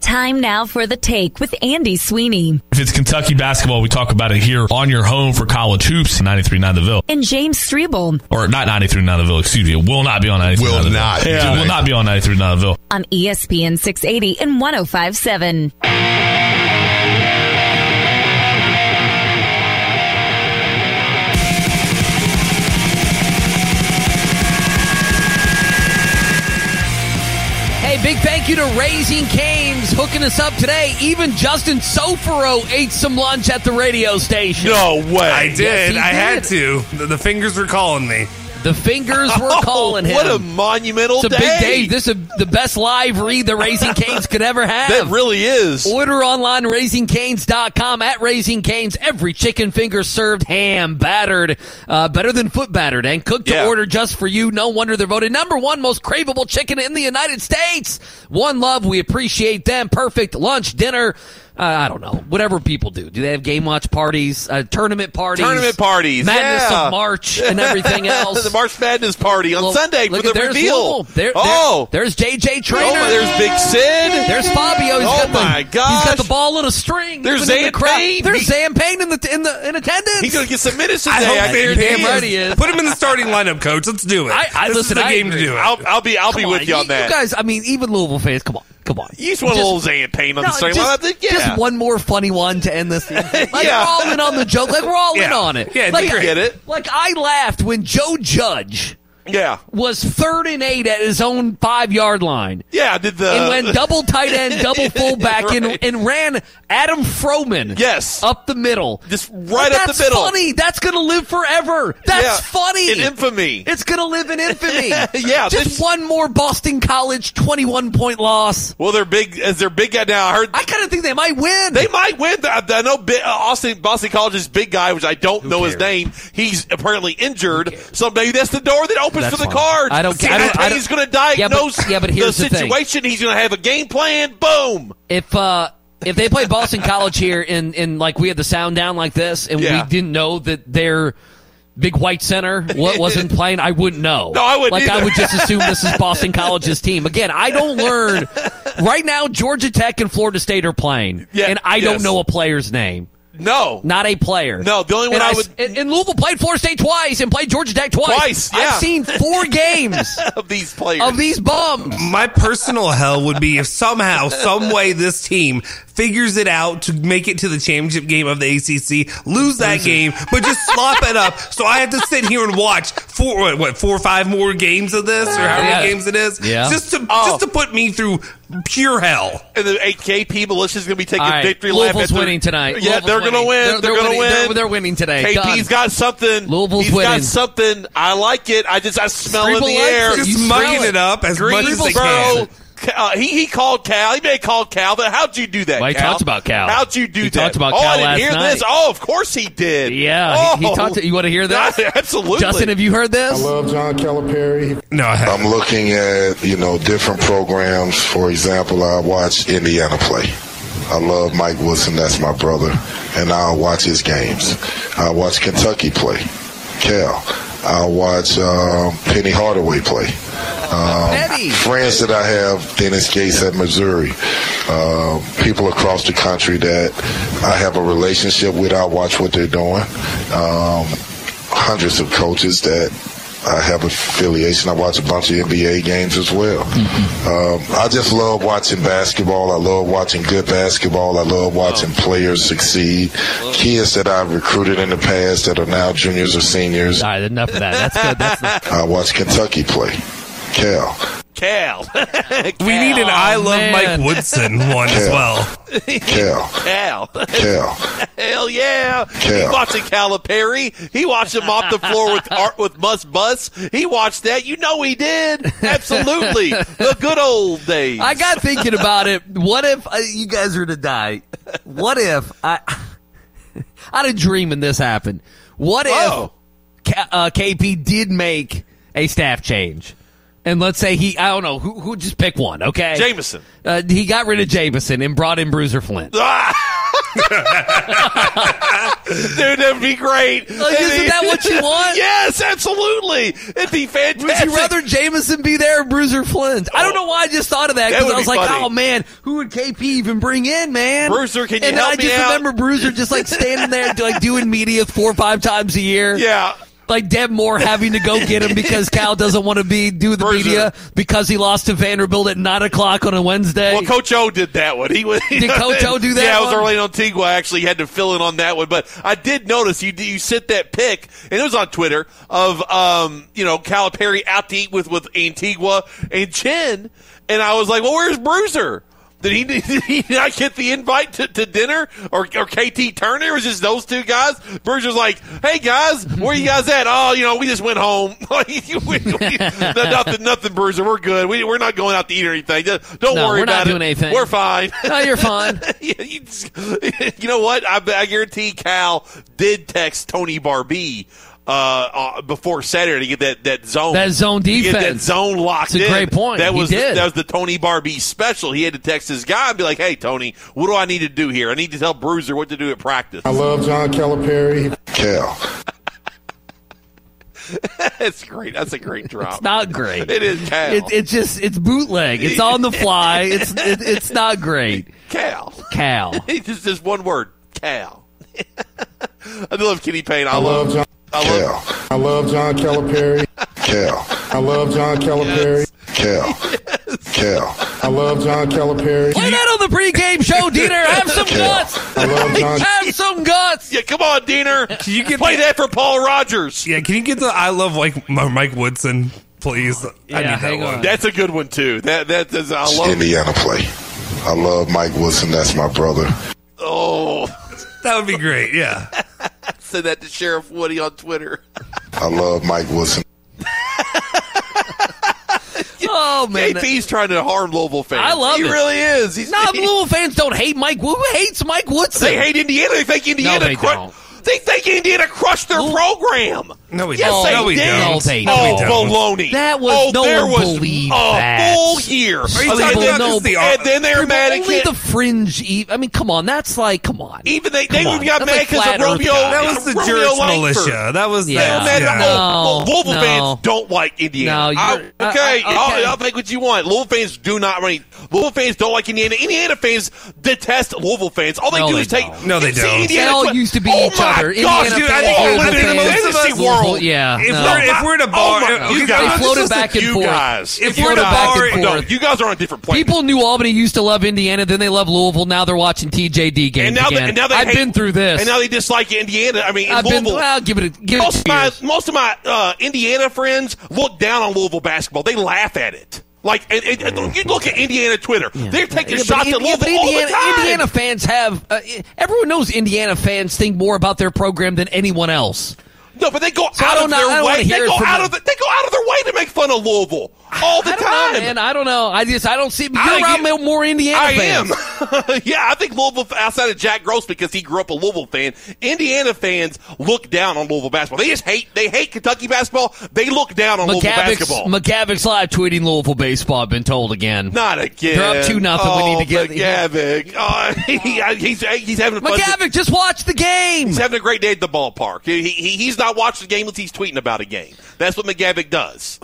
Speaker 3: Time now for the take with Andy Sweeney
Speaker 11: If it's Kentucky basketball, we talk about it here on your home for college hoops, 93.9 The Ville.
Speaker 3: and James Strebel
Speaker 11: Or not 93.9 The Ville, excuse me. It will not be on 93.9
Speaker 12: Will
Speaker 11: The Ville.
Speaker 12: not.
Speaker 11: Yeah, it will not be on 93.9 The Ville.
Speaker 3: on ESPN 680 and 1057.
Speaker 7: Big thank you to Raising Canes hooking us up today. Even Justin Sofro ate some lunch at the radio station.
Speaker 12: No way.
Speaker 8: I did.
Speaker 7: Yes, he
Speaker 8: I had to. The, the fingers were calling me.
Speaker 7: The fingers were
Speaker 12: Oh,
Speaker 7: calling him.
Speaker 12: What a monumental
Speaker 7: it's a
Speaker 12: day.
Speaker 7: big day. This is the best live read the Raising Canes could ever have.
Speaker 12: That really is.
Speaker 7: Order online, raisingcanes.com at Raising Canes. Every chicken finger served ham, battered, uh, better than foot battered, and cooked to order just for you. No wonder they're voted number one most craveable chicken in the United States. One love. We appreciate them. Perfect lunch, dinner. Uh, I don't know. Whatever people do. Do they have game watch parties, uh, tournament parties?
Speaker 12: Tournament parties,
Speaker 7: Madness
Speaker 12: yeah.
Speaker 7: of March and everything else.
Speaker 12: the March Madness party on
Speaker 7: Well,
Speaker 12: Sunday
Speaker 7: look
Speaker 12: for the
Speaker 7: there's
Speaker 12: reveal.
Speaker 7: Louisville. There, there-
Speaker 12: oh,
Speaker 7: there's JJ Traynor.
Speaker 12: Oh, there's Big Sid.
Speaker 7: There's Fabio. He's
Speaker 12: oh
Speaker 7: got the,
Speaker 12: my gosh.
Speaker 7: He's got the ball in a string.
Speaker 12: There's
Speaker 7: Even in the
Speaker 12: Zan. Payne.
Speaker 7: There's
Speaker 12: He-
Speaker 7: Zan Payne in the in the in attendance.
Speaker 12: He's gonna get some minutes today.
Speaker 8: I hope
Speaker 12: I
Speaker 8: they're
Speaker 7: damn right he is.
Speaker 8: Put him in the starting lineup, coach. Let's do it.
Speaker 7: I- I-
Speaker 8: this
Speaker 7: listen,
Speaker 8: is the
Speaker 7: I
Speaker 8: game
Speaker 7: agree.
Speaker 8: to do it.
Speaker 12: I'll, I'll be I'll be with
Speaker 7: on,
Speaker 12: you on that.
Speaker 7: You guys, I mean, even Louisville fans, come on, come on.
Speaker 12: You just want a
Speaker 7: Just-
Speaker 12: little Zan Payne on the
Speaker 7: No,
Speaker 12: starting
Speaker 7: just,
Speaker 12: lineup. Yeah.
Speaker 7: just one more funny one to end this season. Like
Speaker 12: Yeah.
Speaker 7: we're all in on the joke. Like we're all in on it.
Speaker 8: Yeah, it's
Speaker 7: like,
Speaker 8: great.
Speaker 12: Get it?
Speaker 7: Like I laughed when Joe Judge
Speaker 12: Yeah.
Speaker 7: was third and eight at his own five yard line.
Speaker 12: Yeah, did the
Speaker 7: and went double tight end, double fullback,
Speaker 12: Right.
Speaker 7: and, and ran Adam Froman.
Speaker 12: Yes.
Speaker 7: up the middle,
Speaker 12: Just right up the
Speaker 7: That's
Speaker 12: middle.
Speaker 7: Funny. That's gonna live forever. That's
Speaker 12: Yeah.
Speaker 7: funny.
Speaker 12: In infamy.
Speaker 7: It's gonna live in infamy.
Speaker 12: Yeah,
Speaker 7: just
Speaker 12: this-
Speaker 7: one more Boston College twenty-one point loss.
Speaker 12: Well, they're big as they're big guy now. I heard
Speaker 7: I kind of think they might win.
Speaker 12: They might win. I, know uh, Austin Boston College's big guy, which I don't know his name. He's apparently injured. So maybe that's the door that opens For the
Speaker 7: fine.
Speaker 12: cards.
Speaker 7: I don't care. I don't- I don't-
Speaker 12: He's going to
Speaker 7: Yeah, but-
Speaker 12: diagnose
Speaker 7: yeah, but here's
Speaker 12: the
Speaker 7: the thing.
Speaker 12: situation. He's going to have a game plan. Boom.
Speaker 7: if uh if they played Boston College here and and like we had the sound down like this and
Speaker 12: Yeah.
Speaker 7: we didn't know that their big white center what wasn't playing, I wouldn't know.
Speaker 12: No, I wouldn't
Speaker 7: Like I would just assume this is Boston College's team. Again, I don't learn. Right now, Georgia Tech and Florida State are playing,
Speaker 12: Yeah,
Speaker 7: and I
Speaker 12: yes.
Speaker 7: don't know a player's name.
Speaker 12: No.
Speaker 7: Not a player.
Speaker 12: No, the only one
Speaker 7: And
Speaker 12: I
Speaker 7: s-
Speaker 12: would-
Speaker 7: And, and Louisville played Florida State twice and played Georgia Tech twice.
Speaker 12: Twice, yeah.
Speaker 7: I've seen four games
Speaker 12: of these players.
Speaker 7: of these bums.
Speaker 8: My personal hell would be if somehow, some way, this team figures it out to make it to the championship game of the ACC, lose that game, but just slop it up. So I have to sit here and watch four, what, what four or five more games of this, or how
Speaker 7: Yeah.
Speaker 8: many games it is,
Speaker 7: Yeah.
Speaker 8: just to
Speaker 12: Oh.
Speaker 8: just to oh. put me through pure hell.
Speaker 12: And the 8KP militia's going to be taking
Speaker 7: All right,
Speaker 12: victory lap.
Speaker 7: Louisville's
Speaker 12: at
Speaker 7: winning tonight.
Speaker 12: Yeah,
Speaker 7: Louisville's
Speaker 12: they're going to win.
Speaker 7: They're-
Speaker 12: They're,
Speaker 7: they're
Speaker 12: going to
Speaker 7: winning.
Speaker 12: win.
Speaker 7: They're- they're winning today.
Speaker 12: KP's
Speaker 7: Done.
Speaker 12: got something.
Speaker 7: Louisville's
Speaker 12: He's
Speaker 7: winning.
Speaker 12: got something. I like it. I just I smell in the air.
Speaker 8: Just
Speaker 7: You
Speaker 8: mucking it
Speaker 7: it.
Speaker 8: up as much as they can.
Speaker 12: Uh, he he called Cal. He may have called Cal, but how'd you do that?
Speaker 7: Well, he
Speaker 12: Cal?
Speaker 7: talked about Cal.
Speaker 12: How'd you do
Speaker 7: He
Speaker 12: that?
Speaker 7: talked about
Speaker 12: oh,
Speaker 7: Cal
Speaker 12: I didn't
Speaker 7: last
Speaker 12: hear
Speaker 7: night.
Speaker 12: this. Oh, of course he did.
Speaker 7: Yeah, he, he
Speaker 12: Oh.
Speaker 7: talked. To, you want to hear this?
Speaker 12: Yeah, absolutely.
Speaker 7: Justin, have you heard this?
Speaker 4: I love John Calipari.
Speaker 8: No, I haven't.
Speaker 6: I'm looking at, you know, different programs. For example, I watch Indiana play. I love Mike Woodson, that's my brother, and I'll watch his games. I watch Kentucky play, Cal. I'll watch um, Penny Hardaway play. Um, friends that I have, Dennis Gates at Missouri, uh, people across the country that I have a relationship with. I watch what they're doing. Um, hundreds of coaches that I have affiliation. I watch a bunch of NBA games as well. Um, I just love watching basketball. I love watching good basketball. I love watching players succeed. Kids that I've recruited in the past that are now juniors or seniors.
Speaker 7: All right, enough of that. That's good. That's the,
Speaker 6: I watch Kentucky play. Cal.
Speaker 12: Cal.
Speaker 8: We need an I love
Speaker 7: man.
Speaker 8: Mike Woodson one as well.
Speaker 6: Cal.
Speaker 12: Cal.
Speaker 6: Cal.
Speaker 12: Hell yeah. He
Speaker 6: Cal.
Speaker 12: watching Calipari. He watched him off the floor with art with Must Bus. He watched that. You know he did. Absolutely. the good old days.
Speaker 7: I got thinking about it. What if uh, you guys were to die? What if I? I had a dream and this happened. What if
Speaker 12: Oh.
Speaker 7: K, uh, KP did make a staff change? And let's say he, I don't know, who, who just pick one, okay?
Speaker 12: Jamieson.
Speaker 7: Uh, he got rid of Jamieson and brought in Bruiser Flint.
Speaker 12: Dude, that'd be great.
Speaker 7: Like, isn't that what you want?
Speaker 12: yes, absolutely. It'd be fantastic.
Speaker 7: Would you rather Jamieson be there or Bruiser Flint? I don't know why I just thought of that because I was
Speaker 12: be
Speaker 7: like,
Speaker 12: funny.
Speaker 7: oh man, who would KP even bring in, man?
Speaker 12: Bruiser, can you
Speaker 7: and
Speaker 12: help
Speaker 7: I
Speaker 12: me
Speaker 7: just remember Bruiser just like standing there, like doing media four or five times a year.
Speaker 12: Yeah.
Speaker 7: Like Deb Moore having to go get him because Cal doesn't want to be do the media because he lost to Vanderbilt at nine o'clock on a Wednesday.
Speaker 12: Well, Coach O did that one. He was,
Speaker 7: Did Coach O do that
Speaker 12: Yeah, it was
Speaker 7: one?
Speaker 12: Orlando Antigua. I actually had to fill in on that one, but I did notice you you sent that pic, and it was on Twitter of um you know Calipari out to eat with with Antigua and Chin, and I was like, well, where's Bruiser? Did he, did he not get the invite to, to dinner or, or KT Turner? It was just those two guys. Bruiser's like, hey guys, where you guys at? Oh, you know, we just went home. We- we- nothing, nothing, Bruiser. We're good. We, we're not going out to eat or anything. Just- Don't
Speaker 7: No,
Speaker 12: worry
Speaker 7: we're not
Speaker 12: about
Speaker 7: doing
Speaker 12: it.
Speaker 7: anything.
Speaker 12: We're fine.
Speaker 7: No, you're fine.
Speaker 12: Yeah, you, just- you know what? I, I guarantee Cal did text Tony Barbee uh, uh, before Saturday to get that, that zone
Speaker 7: That zone
Speaker 12: to get that
Speaker 7: defense.
Speaker 12: zone locked
Speaker 7: It's a
Speaker 12: in.
Speaker 7: great point.
Speaker 12: That
Speaker 7: He
Speaker 12: was
Speaker 7: did.
Speaker 12: that was the Tony Barbee special. He had to text his guy and be like, "Hey, Tony, what do I need to do here? I need to tell Bruiser what to do at practice."
Speaker 4: I love John Calipari.
Speaker 6: Cal.
Speaker 12: That's great. That's a great drop.
Speaker 7: It's not great.
Speaker 12: It is Cal.
Speaker 7: It, it's just it's bootleg. It's on the fly. It's it, it's not great.
Speaker 12: Cal.
Speaker 7: Cal.
Speaker 12: It's just, just one word. Cal. I love Kenny Payne. I,
Speaker 4: I love John.
Speaker 12: I love.
Speaker 6: Cal.
Speaker 4: I love John Calipari.
Speaker 6: Cal.
Speaker 4: I love John Calipari.
Speaker 6: Cal. Cal.
Speaker 4: I love John Calipari.
Speaker 7: Play that on the pregame show, Deener. Have some guts.
Speaker 4: I love John.
Speaker 7: Have some guts.
Speaker 12: Yeah, come on, Deener.
Speaker 8: Can you get
Speaker 12: Play
Speaker 8: the-
Speaker 12: that for Paul Rogers.
Speaker 8: Yeah, can you get the I love like Mike Woodson, please? I
Speaker 7: Yeah,
Speaker 8: need that
Speaker 7: hang
Speaker 8: one.
Speaker 7: on.
Speaker 12: That's a good one too. That that is. I love.
Speaker 6: Indiana play. I love Mike Woodson. That's my brother.
Speaker 12: Oh,
Speaker 8: That would be great. Yeah.
Speaker 12: send that to Sheriff Woody on Twitter.
Speaker 6: I love Mike Woodson.
Speaker 7: Oh man.
Speaker 12: KP's trying to harm Louisville fans.
Speaker 7: I love
Speaker 12: he
Speaker 7: it.
Speaker 12: really is. He's,
Speaker 7: No,
Speaker 12: he-
Speaker 7: Louisville fans don't hate Mike. Who hates Mike Woodson?
Speaker 12: they hate Indiana. They think Indiana.
Speaker 7: No, they
Speaker 12: cru-
Speaker 7: don't.
Speaker 12: They think Indiana crushed their program.
Speaker 8: No, we
Speaker 12: Yes,
Speaker 8: don't.
Speaker 12: they
Speaker 8: No, we
Speaker 12: did.
Speaker 8: don't.
Speaker 7: No, they
Speaker 12: oh,
Speaker 7: don't.
Speaker 12: baloney.
Speaker 7: That was-
Speaker 12: oh,
Speaker 7: no
Speaker 12: there
Speaker 7: one
Speaker 12: was
Speaker 7: believed
Speaker 12: a
Speaker 7: that.
Speaker 12: full year.
Speaker 8: Are you talking about
Speaker 7: no,
Speaker 8: the
Speaker 12: and then they're mad at
Speaker 7: Only the fringe. e- I mean, come on. That's like, come on.
Speaker 12: Even they, they
Speaker 7: Come
Speaker 12: even
Speaker 7: on.
Speaker 12: got mad because
Speaker 7: flat
Speaker 12: of Romeo.
Speaker 7: guy.
Speaker 8: That was the
Speaker 12: Romeo
Speaker 8: Jerks militia. That was
Speaker 7: Yeah.
Speaker 12: They're
Speaker 8: the,
Speaker 12: mad
Speaker 8: yeah.
Speaker 7: No,
Speaker 12: Louisville
Speaker 7: no.
Speaker 12: fans don't like Indiana.
Speaker 7: No,
Speaker 12: I-
Speaker 7: you're- uh,
Speaker 12: okay,
Speaker 7: uh.
Speaker 12: I'll, I'll think what you want. Louisville fans do not. I mean, Louisville fans don't like Indiana. Indiana fans detest Louisville fans. All they
Speaker 7: No,
Speaker 12: do
Speaker 7: they
Speaker 12: is take.
Speaker 7: don't.
Speaker 8: No, they don't.
Speaker 12: Indiana
Speaker 7: They all used to be
Speaker 12: oh
Speaker 7: each
Speaker 12: my
Speaker 7: other.
Speaker 12: Gosh,
Speaker 7: Indiana
Speaker 12: dude, I
Speaker 7: fans,
Speaker 12: think we're
Speaker 7: Louisville
Speaker 12: living in the fantasy world.
Speaker 7: Yeah,
Speaker 8: If
Speaker 7: no.
Speaker 8: we're if we're at a
Speaker 12: Oh
Speaker 8: bar,
Speaker 12: my- you guys,
Speaker 7: floated back
Speaker 12: to
Speaker 7: and
Speaker 12: you
Speaker 7: forth.
Speaker 12: guys. If you're
Speaker 7: floated
Speaker 12: at a bar, no, you guys are on a different plane.
Speaker 7: People in New Albany used to love Indiana, then they love Louisville. Now they're watching TJD games
Speaker 12: and now, they,
Speaker 7: again.
Speaker 12: and now they
Speaker 7: I've
Speaker 12: hate-
Speaker 7: been through this.
Speaker 12: and now they dislike Indiana. I mean,
Speaker 7: I've been.
Speaker 12: Louisville.
Speaker 7: Well, give it. A, give it.
Speaker 12: most of my most of my uh, Indiana friends look down on Louisville basketball. They laugh at it. Like and, and- and you look at Indiana Twitter, they're taking
Speaker 7: Yeah,
Speaker 12: shots at Louisville
Speaker 7: but
Speaker 12: all
Speaker 7: Indiana,
Speaker 12: the time.
Speaker 7: Indiana fans have. Uh, everyone knows Indiana fans think more about their program than anyone else.
Speaker 12: No, but they go
Speaker 7: So
Speaker 12: out of their way. They go out of the, they go out of their way to make fun of Louisville all the time.
Speaker 7: know, man. I don't know. I just I don't see. You're
Speaker 12: I
Speaker 7: around
Speaker 12: get-
Speaker 7: more Indiana
Speaker 12: I
Speaker 7: fans.
Speaker 12: am. yeah, I think Louisville, outside of Jack Gross, because he grew up a Louisville fan, Indiana fans look down on Louisville basketball. They just hate. They hate Kentucky basketball. They look down on Louisville
Speaker 7: McGavic's,
Speaker 12: basketball.
Speaker 7: McGavic's live tweeting Louisville baseball. I've been told again.
Speaker 12: Not again.
Speaker 7: They're up two nothing.
Speaker 12: Oh,
Speaker 7: we need to get oh,
Speaker 12: McGavick. Oh, he, he's he's having a.
Speaker 7: McGavick. Just watch the game.
Speaker 12: He's having a great day at the ballpark. He, he, he's not watching the game unless he's tweeting about a game. That's what McGavick does.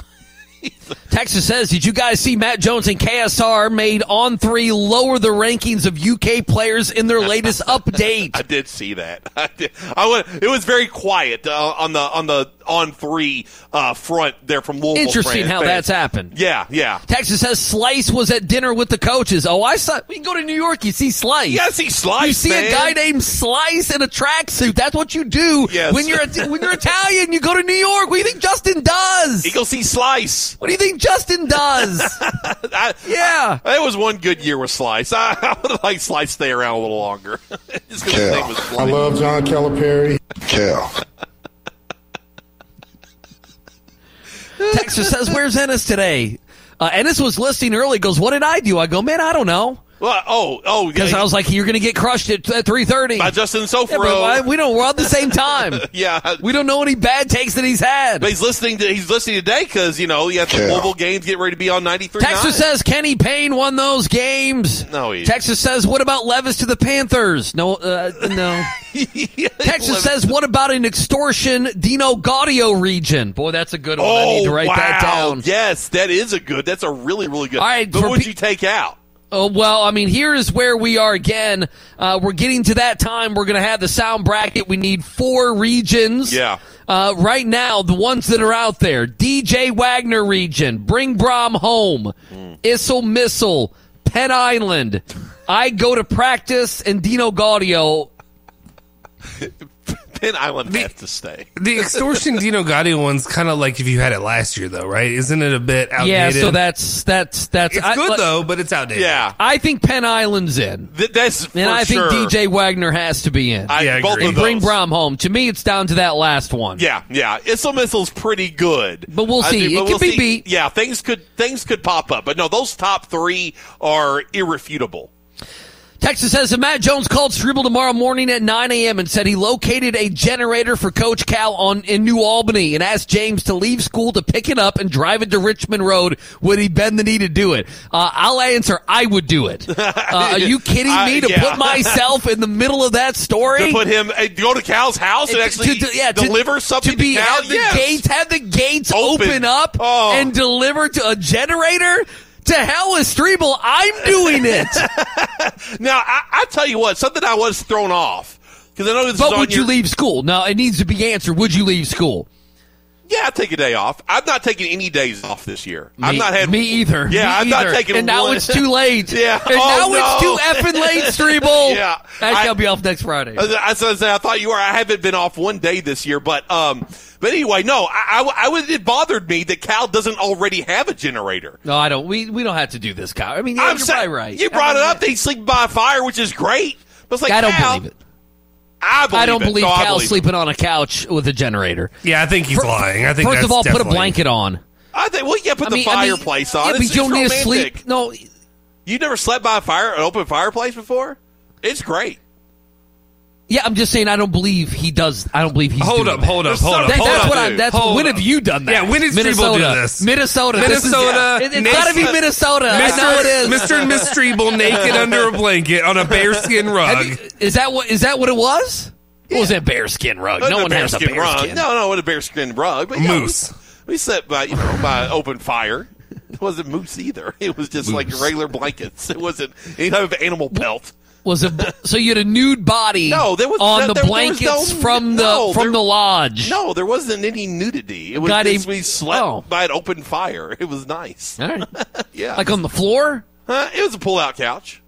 Speaker 7: Texas says, did you guys see Matt Jones and KSR made On3 lower the rankings of UK players in their latest update?
Speaker 12: I did see that. I did. I went, it was very quiet uh, on the on the On3 uh, front there from Louisville.
Speaker 7: Interesting
Speaker 12: fans.
Speaker 7: how that's happened.
Speaker 12: Yeah, yeah.
Speaker 7: Texas says Slice was at dinner with the coaches. Oh, I saw. We can go to New York. You see Slice.
Speaker 12: You gotta see Slice,
Speaker 7: You see
Speaker 12: man.
Speaker 7: a guy named Slice in a tracksuit. That's what you do
Speaker 12: Yes.
Speaker 7: when you're when you're Italian. You go to New York. What do you think Justin does?
Speaker 12: You go see Slice.
Speaker 7: What do you think Justin does?
Speaker 12: I,
Speaker 7: yeah,
Speaker 12: that was one good year with Slice. I, I would like liked Slice to stay around a little longer. Just 'cause his name was
Speaker 4: I love John Calipari.
Speaker 6: Cal.
Speaker 7: Texas says, "Where's Ennis today?" Uh, Ennis was listening early. Goes, "What did I do?" I go, "Man, I don't know."
Speaker 12: Well, oh, oh,
Speaker 7: because
Speaker 12: yeah,
Speaker 7: I was like, "You're going to get crushed at, at 3:30."
Speaker 12: by Justin
Speaker 7: Yeah,
Speaker 12: Sofro.
Speaker 7: but we don't. We're on the same time.
Speaker 12: yeah,
Speaker 7: we don't know any bad takes that he's had.
Speaker 12: but he's listening to he's listening today because you know you have the
Speaker 6: Yeah.
Speaker 12: Louisville games get ready to be on ninety three.
Speaker 7: Texas says Kenny Payne won those games.
Speaker 12: No, he-
Speaker 7: Texas says, what about Levis to the Panthers? No, uh, no. Texas says, what about an extortion Dino Gaudio region? Boy, that's a good one. I need to write
Speaker 12: Oh, wow.
Speaker 7: that down.
Speaker 12: Yes, that is a good. That's a really, really good.
Speaker 7: All right,
Speaker 12: but what would
Speaker 7: pe-
Speaker 12: you take out?
Speaker 7: Oh, well, I mean, here is where we are again. Uh, we're getting to that time. We're going to have the sound bracket. We need four regions.
Speaker 12: Yeah.
Speaker 7: Uh, right now, the ones that are out there DJ Wagner region, Bring Brom home, Issel Missile, Penn Island. I go to practice, and Dino Gaudio.
Speaker 12: Penn Island has to stay.
Speaker 8: The extortion Dino Gaudio one's kind of like if you had it last year, though, right? Isn't it a bit outdated?
Speaker 7: Yeah, so that's that's that's
Speaker 8: it's
Speaker 7: I-
Speaker 8: good
Speaker 7: let-
Speaker 8: though, but it's outdated.
Speaker 12: Yeah,
Speaker 7: I think Penn Island's in.
Speaker 12: Th- that's for
Speaker 7: And I think. DJ Wagner has to be in.
Speaker 12: I,
Speaker 8: Yeah, I
Speaker 12: both
Speaker 8: agree.
Speaker 12: of
Speaker 7: and bring
Speaker 12: those.
Speaker 7: Brom home. To me, it's down to that last one.
Speaker 12: Yeah, yeah. Issel Missile's pretty good,
Speaker 7: But we'll
Speaker 12: I
Speaker 7: see.
Speaker 12: do-
Speaker 7: It
Speaker 12: but
Speaker 7: could be beat.
Speaker 12: Yeah, things could things could pop up, but no, those top three are irrefutable.
Speaker 7: Texas says that Matt Jones called Strebel tomorrow morning at 9 a.m. and said he located a generator for Coach Cal on in New Albany and asked James to leave school to pick it up and drive it to Richmond Road. Would he bend the knee to do it? Uh, I'll answer. I would do it. Uh, are you kidding me to
Speaker 12: yeah.
Speaker 7: put myself in the middle of that story?
Speaker 12: To put him go to Cal's house and actually
Speaker 7: to, to- yeah, to-
Speaker 12: deliver something
Speaker 7: to be
Speaker 12: to Cal.
Speaker 7: have the
Speaker 12: Yes.
Speaker 7: gates have the gates
Speaker 12: Open.
Speaker 7: open, up
Speaker 12: Oh.
Speaker 7: and deliver to a generator. To hell with Strebel, I'm doing it.
Speaker 12: Now, I, I tell you what, something I was thrown off because I know this is
Speaker 7: but would
Speaker 12: your,
Speaker 7: you leave school? No, it needs to be answered. Would you leave school?
Speaker 12: Yeah, I'd take a day off. I'm not taking any days off this year.
Speaker 7: Me,
Speaker 12: I'm not had
Speaker 7: me either.
Speaker 12: Yeah,
Speaker 7: Me
Speaker 12: I'm not
Speaker 7: either.
Speaker 12: taking.
Speaker 7: And now
Speaker 12: one-
Speaker 7: it's too late.
Speaker 12: Yeah.
Speaker 7: And
Speaker 12: Oh,
Speaker 7: now it's too effing late, Strebel.
Speaker 12: Yeah.
Speaker 7: I
Speaker 12: I-
Speaker 7: shall be off next Friday.
Speaker 12: I, as I I thought you were. I haven't been off one day this year, but um, but anyway, no. I, I, I. It bothered me that Cal doesn't already have a generator.
Speaker 7: No, I don't. We we don't have to do this, Kyle. I mean, yeah,
Speaker 12: I'm
Speaker 7: you're
Speaker 12: saying
Speaker 7: probably right.
Speaker 12: You brought it up. They sleep by a fire, which is great. But it's like
Speaker 7: I don't
Speaker 12: Cal,
Speaker 7: believe it.
Speaker 12: I believe
Speaker 7: I don't
Speaker 12: it.
Speaker 7: believe
Speaker 12: No, I
Speaker 7: Cal's
Speaker 12: believe it.
Speaker 7: sleeping on a couch with a generator.
Speaker 8: Yeah, I think he's
Speaker 7: Fir-
Speaker 8: lying. I think
Speaker 7: first
Speaker 8: that's
Speaker 7: of all, put a blanket on.
Speaker 12: I think. Well, yeah, put
Speaker 7: I
Speaker 12: the
Speaker 7: mean- I mean,
Speaker 12: fireplace
Speaker 7: yeah,
Speaker 12: on.
Speaker 7: but
Speaker 12: It's,
Speaker 7: you don't
Speaker 12: it's
Speaker 7: need to sleep. No,
Speaker 12: You never slept by a fire, an open fireplace before? It's great.
Speaker 7: Yeah, I'm just saying I don't believe he does. I don't believe he's.
Speaker 8: Hold
Speaker 7: doing
Speaker 8: up,
Speaker 7: that.
Speaker 8: hold up, hold up,
Speaker 7: That-
Speaker 8: hold
Speaker 7: that's
Speaker 8: up.
Speaker 7: what I. That's
Speaker 8: Hold
Speaker 7: when
Speaker 8: up.
Speaker 7: have you done that?
Speaker 8: Yeah, when did Strebel
Speaker 7: Minnesota.
Speaker 8: do this?
Speaker 7: Minnesota. This is-
Speaker 8: Minnesota.
Speaker 7: It, has got to be
Speaker 8: naked-
Speaker 7: Minnesota. I
Speaker 8: Mr.
Speaker 7: know it is.
Speaker 8: Mr. and Miss Strebel naked under a blanket on a bearskin rug.
Speaker 7: you- is that what? Is that what it was? What was that bearskin rug?
Speaker 12: Wasn't
Speaker 7: no
Speaker 12: a
Speaker 7: one has a
Speaker 12: bearskin
Speaker 7: bearskin.
Speaker 12: rug. No, no, what a bearskin rug. But yeah,
Speaker 8: Moose.
Speaker 12: We, we slept by you know by open fire. It wasn't moose either. It was just like regular blankets. It wasn't any type of animal pelt.
Speaker 7: Was a so you had a nude body?
Speaker 12: No, there was
Speaker 7: on
Speaker 12: there-
Speaker 7: the
Speaker 12: there was
Speaker 7: blankets
Speaker 12: no-
Speaker 7: from the
Speaker 12: no,
Speaker 7: from
Speaker 12: there-
Speaker 7: the lodge.
Speaker 12: No, there wasn't any nudity. It was
Speaker 7: Got
Speaker 12: just
Speaker 7: a-
Speaker 12: we slept
Speaker 7: oh.
Speaker 12: by an open fire. It was nice.
Speaker 7: All right.
Speaker 12: Yeah,
Speaker 7: like on the floor.
Speaker 12: Huh? it was a pull-out couch.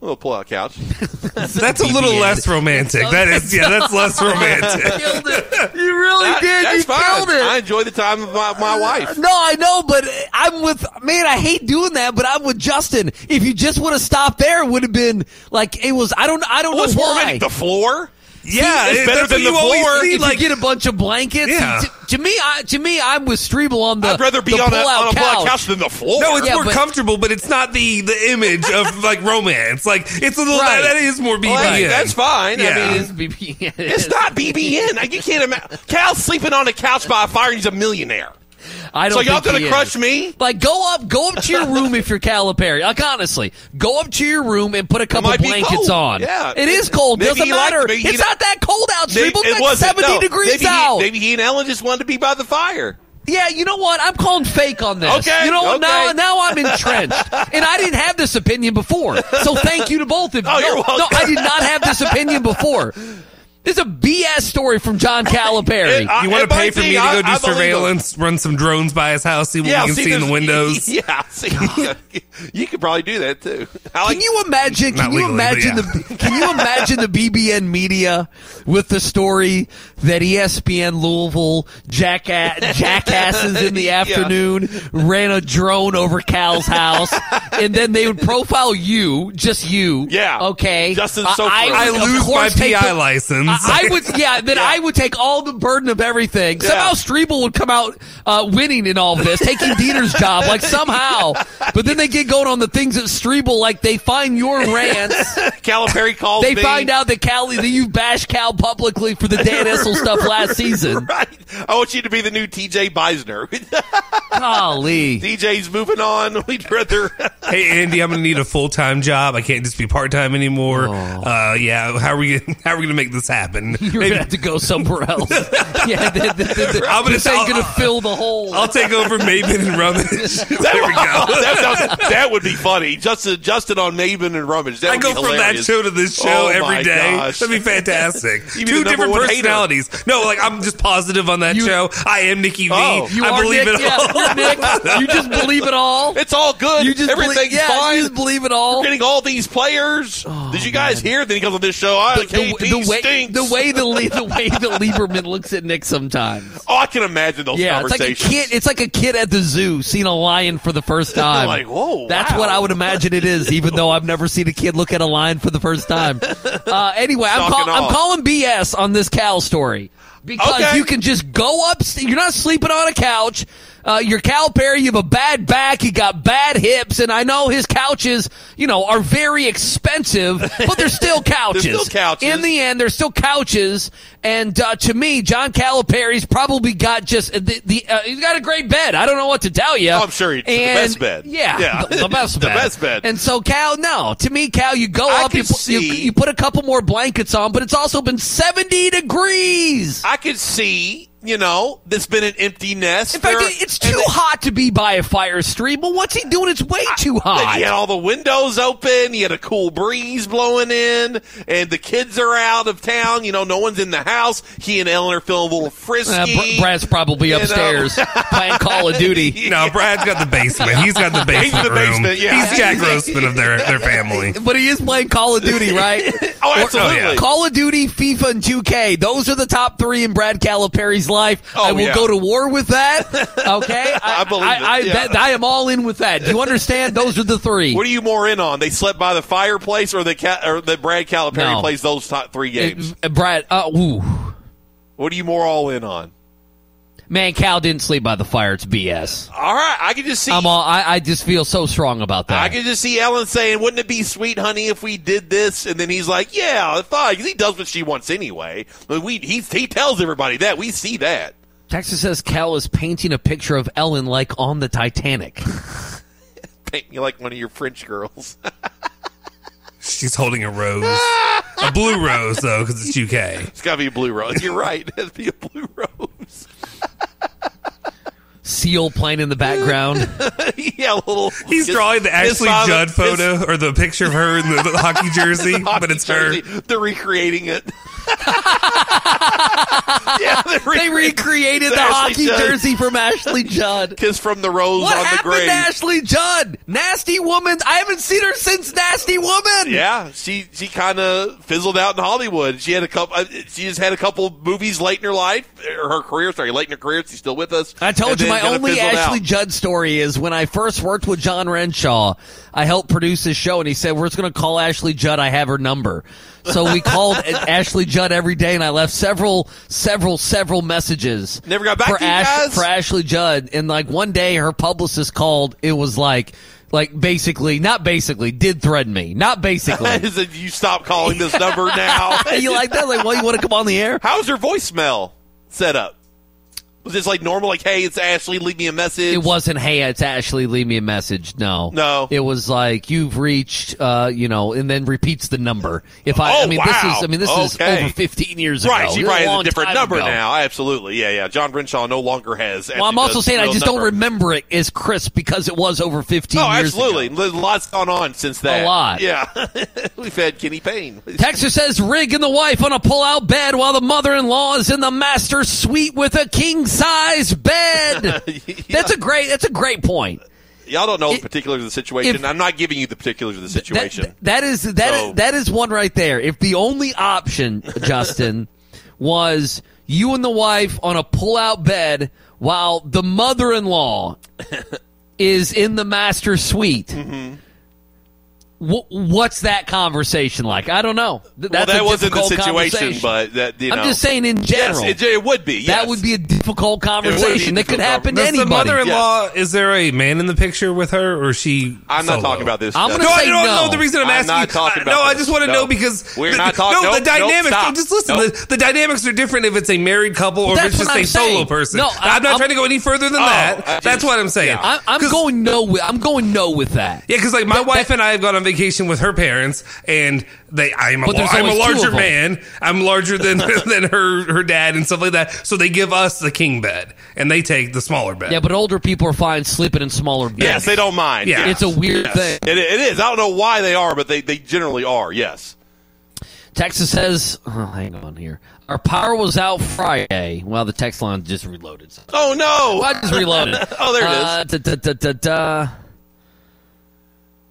Speaker 12: Yeah, a little pull-out couch.
Speaker 8: That's a little less romantic. That is, yeah, that's less romantic.
Speaker 7: Killed it. You really
Speaker 12: That-
Speaker 7: did.
Speaker 12: that's
Speaker 7: you
Speaker 12: fine.
Speaker 7: killed it.
Speaker 12: I enjoy the time of my, my wife.
Speaker 7: No, I know, but I'm with man. I hate doing that, but I'm with Justin. If you just would have stopped there, it would have been like it was. I don't. I don't
Speaker 12: What's
Speaker 7: know
Speaker 12: more
Speaker 7: why.
Speaker 12: romantic, the floor?
Speaker 8: Yeah,
Speaker 12: it's better than the floor.
Speaker 8: see, like-
Speaker 7: get a bunch of blankets,
Speaker 8: Yeah.
Speaker 7: to, to me, I, to me, I'm with Strebel on the.
Speaker 12: I'd rather be on a, on a
Speaker 7: couch.
Speaker 12: couch than the floor.
Speaker 8: No, it's
Speaker 7: Yeah,
Speaker 8: more
Speaker 7: but-
Speaker 8: comfortable, but it's not the the image of like romance. Like it's a little
Speaker 7: Right.
Speaker 8: that, that is more BBN.
Speaker 12: That's fine.
Speaker 8: Yeah.
Speaker 12: I
Speaker 7: It's
Speaker 12: mean,
Speaker 7: BB.
Speaker 12: it's not BBN. Like, You can't imagine. Cal's sleeping on a couch by a fire and he's a millionaire.
Speaker 7: I don't
Speaker 12: So y'all gonna crush me?
Speaker 7: Like, go up, go up to your room if you're Calipari. Like, honestly, go up to your room and put a couple blankets on.
Speaker 12: Yeah.
Speaker 7: it is cold. Doesn't
Speaker 12: liked-
Speaker 7: matter.
Speaker 12: maybe
Speaker 7: it's not that cold out.
Speaker 12: Maybe-
Speaker 7: Strebel.
Speaker 12: it wasn't.
Speaker 7: 70
Speaker 12: No,
Speaker 7: degrees
Speaker 12: maybe
Speaker 7: out.
Speaker 12: He, maybe he and Ellen just wanted to be by the fire.
Speaker 7: Yeah, you know what? I'm calling fake on this.
Speaker 12: Okay,
Speaker 7: You know what? Now,
Speaker 12: okay.
Speaker 7: now I'm entrenched, and I didn't have this opinion before. So thank you to both of oh, you.
Speaker 12: Oh,
Speaker 7: no, no, I did not have this opinion before. This is a BS story from John Calipari.
Speaker 12: It- I-
Speaker 8: You want to pay for me to go do
Speaker 12: I him.
Speaker 8: surveillance, run some drones by his house, see what we can see, in the windows?
Speaker 12: Yeah, see, you could probably do that too. I like,
Speaker 7: Can you imagine? Can you
Speaker 8: legally, but
Speaker 7: imagine
Speaker 8: yeah.
Speaker 7: the? Can you imagine the BBN media with the story that ESPN Louisville jacka- jackasses in the
Speaker 12: Yeah.
Speaker 7: afternoon ran a drone over Cal's house, and then they would profile you, just you.
Speaker 12: Yeah.
Speaker 7: Okay.
Speaker 12: Justin
Speaker 7: I- I,
Speaker 8: I lose my PI
Speaker 7: the-
Speaker 8: license.
Speaker 7: I, I would, yeah. Then I would take all the burden of everything. Somehow Strebel would come out uh, winning in all of this, taking Deener's job, like somehow. But then they get going on the things that Strebel, like they find your rants.
Speaker 12: Calipari calls
Speaker 7: They
Speaker 12: me.
Speaker 7: find out that Cali, that you bashed Cal publicly for the Dan Issel stuff last season.
Speaker 12: right. I want you to be the new TJ Beisner.
Speaker 7: Golly.
Speaker 12: DJ's moving on. We'd rather.
Speaker 8: hey Andy, I'm gonna need a full time job. I can't just be part time anymore.
Speaker 7: Oh.
Speaker 8: Uh, yeah, how are we how are we gonna make this happen?
Speaker 7: You're gonna have to go somewhere else. yeah, the, the, the, the,
Speaker 8: I'm gonna-
Speaker 7: this ain't
Speaker 8: I'll-
Speaker 7: gonna fill the hole.
Speaker 8: I'll take over Maven and Rummage. there we go.
Speaker 12: that, that- that would be funny. Justin, Justin on Maven and Rummage. That
Speaker 8: I
Speaker 12: would
Speaker 8: go
Speaker 12: be
Speaker 8: from that show to this show
Speaker 12: Oh,
Speaker 8: every
Speaker 12: my
Speaker 8: day.
Speaker 12: gosh.
Speaker 8: That'd be fantastic. Two different
Speaker 12: one hater.
Speaker 8: personalities. No, like I'm just positive on that show. I am Nikki V.
Speaker 12: Oh.
Speaker 7: You
Speaker 8: I believe
Speaker 7: Nick,
Speaker 8: it
Speaker 7: yeah,
Speaker 8: all.
Speaker 7: you're Nick. You just believe it all.
Speaker 12: It's all good.
Speaker 7: You just
Speaker 12: Everything's
Speaker 7: believe, yeah,
Speaker 12: fine.
Speaker 7: You just believe it all.
Speaker 12: We're getting all these players. Oh, Did you guys hear? Then he comes on this show. I,
Speaker 7: the, the,
Speaker 12: KP
Speaker 7: the way
Speaker 12: stinks.
Speaker 7: the way the the way that Lieberman looks at Nick sometimes.
Speaker 12: Oh, I can imagine those
Speaker 7: Yeah, it's like a kid. It's like a kid at the zoo seeing a lion for the first time.
Speaker 12: Like, whoa,
Speaker 7: That's
Speaker 12: wow.
Speaker 7: what I would imagine it is. Even though I've never seen a kid look at a lion for the first time. Uh, anyway, I'm, call, I'm calling BS on this Cal story because
Speaker 12: Okay.
Speaker 7: you can just go up. You're not sleeping on a couch. Uh, you're Calipari. You have a bad back. You got bad hips, and I know his couches, you know, are very expensive, but they're still couches.
Speaker 12: they're still couches.
Speaker 7: In the end, they're still couches. And uh, to me, John Calipari's probably got just the, the uh, he's got a great bed. I don't know what to tell you.
Speaker 12: Oh, I'm sure the
Speaker 7: And-
Speaker 12: best bed.
Speaker 7: Yeah,
Speaker 12: Yeah.
Speaker 7: the, the best
Speaker 12: The
Speaker 7: bed.
Speaker 12: best bed.
Speaker 7: And so Cal, no, to me, Cal, you go
Speaker 12: I
Speaker 7: up, you, pu- you,
Speaker 12: see-
Speaker 7: you put a couple more blankets on, but it's also been 70 degrees.
Speaker 12: I could see, you know, there's been an empty nest.
Speaker 7: In fact,
Speaker 12: There-
Speaker 7: it's too hot to be by a fire stream. But what's he doing? It's way too hot.
Speaker 12: He had all the windows open. He had a cool breeze blowing in, and the kids are out of town. You know, no one's in the house. He and Ellen are feeling a little frisky.
Speaker 7: Uh, Br- Brad's probably
Speaker 12: You know.
Speaker 7: upstairs playing Call of Duty.
Speaker 8: No, Brad's got the basement. He's got the basement
Speaker 12: He's in the
Speaker 8: room.
Speaker 12: basement, yeah.
Speaker 8: He's Jack Grossman of their their family.
Speaker 7: But he is playing Call of Duty, right?
Speaker 12: Oh,
Speaker 7: Or-
Speaker 12: absolutely.
Speaker 7: Call of Duty, FIFA, and 2K. Those are the top three in Brad Calipari's life.
Speaker 12: Oh,
Speaker 7: I will
Speaker 12: yeah.
Speaker 7: go to war with that. Okay,
Speaker 12: I believe
Speaker 7: I,
Speaker 12: it,
Speaker 7: I,
Speaker 12: yeah.
Speaker 7: that- I am all in with that. Do you understand? Those are the three.
Speaker 12: What are you more in on? They slept by the fireplace, or the ca- or that Brad Calipari
Speaker 7: No.
Speaker 12: plays those top three games?
Speaker 7: Uh, Brad, uh, ooh.
Speaker 12: what are you more all in on?
Speaker 7: Man, Cal didn't sleep by the fire. It's BS.
Speaker 12: All right, I can just see.
Speaker 7: I'm all, I, I just feel so strong about that.
Speaker 12: I can just see Ellen saying, "Wouldn't it be sweet, honey, if we did this?" And then he's like, "Yeah, fine," because he does what she wants anyway. But we he he tells everybody that we see that.
Speaker 7: Texas says Cal is painting a picture of Ellen like on the Titanic.
Speaker 12: Paint me like one of your French girls.
Speaker 8: She's holding a rose, a blue rose though, because it's UK.
Speaker 12: it's got to be a blue rose. You're right. It has to be a blue rose.
Speaker 7: Seal playing in the background.
Speaker 12: yeah, a little.
Speaker 8: He's
Speaker 12: his-
Speaker 8: drawing the
Speaker 12: his
Speaker 8: Ashley
Speaker 12: father-
Speaker 8: Judd
Speaker 12: his
Speaker 8: photo or the picture of her in the, the hockey jersey,
Speaker 12: hockey
Speaker 8: but it's her.
Speaker 12: They're recreating it. yeah,
Speaker 7: they recreated the hockey
Speaker 12: Judd.
Speaker 7: jersey from Ashley Judd.
Speaker 12: Kiss from the rose
Speaker 7: What
Speaker 12: on the
Speaker 7: happened
Speaker 12: grave.
Speaker 7: to Ashley Judd? Nasty woman. I haven't seen her since Nasty Woman.
Speaker 12: Yeah, she she kind of fizzled out in Hollywood. She had a couple. uh, She just had a couple movies late in her life, or her career. Sorry, late in her career. She's still with us.
Speaker 7: I told you my only Ashley
Speaker 12: out.
Speaker 7: Judd story is when I first worked with John Renshaw. I helped produce his show, and he said we're just going to call Ashley Judd. I have her number, so we called Ashley Judd every day, and I left several, several, several messages.
Speaker 12: Never got back
Speaker 7: for
Speaker 12: guys?
Speaker 7: for Ashley Judd, and like one day her publicist called. It was like. Like basically, not basically, did threaten me. Not basically.
Speaker 12: Is it, you stop calling this number now?
Speaker 7: you like that? Like, well, you want to come on the air?
Speaker 12: How's your voicemail set up? Was this like normal? Like, hey, it's Ashley. Leave me a message.
Speaker 7: It wasn't, hey, it's Ashley, leave me a message. No.
Speaker 12: No.
Speaker 7: It was like, you've reached, uh, you know, and then repeats the number. If I,
Speaker 12: Oh,
Speaker 7: I mean, this
Speaker 12: wow.
Speaker 7: is, I mean, this is over 15 years
Speaker 12: Right,
Speaker 7: ago.
Speaker 12: she
Speaker 7: This is
Speaker 12: probably has a different number
Speaker 7: ago.
Speaker 12: now. Absolutely, yeah, yeah. John Renshaw no longer has.
Speaker 7: Well, I'm also saying I just
Speaker 12: number.
Speaker 7: don't remember it as crisp because it was over 15
Speaker 12: Oh,
Speaker 7: years
Speaker 12: absolutely.
Speaker 7: ago.
Speaker 12: Lot's gone on since that.
Speaker 7: A lot.
Speaker 12: Yeah, we've had Kenny Payne.
Speaker 7: Texas says Rig and the wife on a pull-out bed while the mother-in-law is in the master suite with a king-size bed. That's a great. That's a great point.
Speaker 12: Y'all don't know the particulars of the situation.
Speaker 7: if-
Speaker 12: I'm not giving you the particulars of the
Speaker 7: That-
Speaker 12: situation.
Speaker 7: that is that
Speaker 12: So-
Speaker 7: that is one right there. If the only option, Justin, was you and the wife on a pull-out bed while the mother-in-law is in the master suite.
Speaker 12: Mm-hmm.
Speaker 7: Wh- what's that conversation like? I don't know. Th-
Speaker 12: well, that
Speaker 7: a
Speaker 12: wasn't the situation, but that you know.
Speaker 7: I'm just saying in general.
Speaker 12: Yes, it, it would be.
Speaker 7: That would be a difficult conversation that could happen to
Speaker 8: Does the
Speaker 7: anybody.
Speaker 8: mother-in-law? Is there a man in the picture with her, or is she?
Speaker 12: I'm not talking about this.
Speaker 7: I'm gonna
Speaker 8: No, I don't
Speaker 7: no.
Speaker 8: know. The reason I'm,
Speaker 12: I'm
Speaker 8: asking
Speaker 12: not
Speaker 8: you,
Speaker 12: talking about
Speaker 8: no, I just want to
Speaker 12: No.
Speaker 8: know because
Speaker 12: We're
Speaker 8: the,
Speaker 12: not talking-
Speaker 8: No,
Speaker 12: nope,
Speaker 8: the
Speaker 12: nope,
Speaker 8: dynamics.
Speaker 12: stop.
Speaker 8: just listen.
Speaker 12: Nope.
Speaker 8: The, the dynamics are different if it's a married couple or if it's just
Speaker 7: what
Speaker 8: a
Speaker 7: I'm
Speaker 8: solo
Speaker 7: saying.
Speaker 8: person.
Speaker 7: No, I-
Speaker 8: I'm not trying to go any further than
Speaker 12: Oh,
Speaker 8: that. That's what I'm saying.
Speaker 7: I, I'm
Speaker 8: 'Cause-
Speaker 7: going no. With, I'm going no with that.
Speaker 8: Yeah, because like my wife and I have gone on vacation with her parents, and they I'm a,
Speaker 7: But there's
Speaker 8: I'm a larger man. I'm larger than than her her dad and stuff like that. So they give us the king bed, and they take the smaller bed.
Speaker 7: Yeah, but older people are fine sleeping in smaller beds.
Speaker 12: Yes, they don't mind.
Speaker 8: Yeah.
Speaker 7: It's a weird
Speaker 12: Yes.
Speaker 7: thing.
Speaker 12: It, it is. I don't know why they are, but they, they generally are. Yes.
Speaker 7: Texas says, oh, hang on here. Our power was out Friday. Well, the text line just reloaded.
Speaker 12: Oh no!
Speaker 7: I just reloaded.
Speaker 12: oh, there it is.
Speaker 7: Uh, da, da, da, da, da.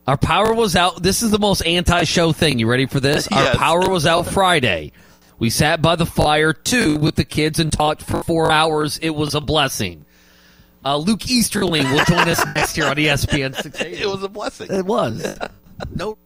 Speaker 7: Our power was out. This is the most anti-show thing. You ready for this?
Speaker 12: Yes.
Speaker 7: Our power was out Friday. We sat by the fire too with the kids and talked for four hours. It was a blessing. Uh, Luke Easterling will join us next year on ESPN 680.
Speaker 12: It was a blessing.
Speaker 7: It was. No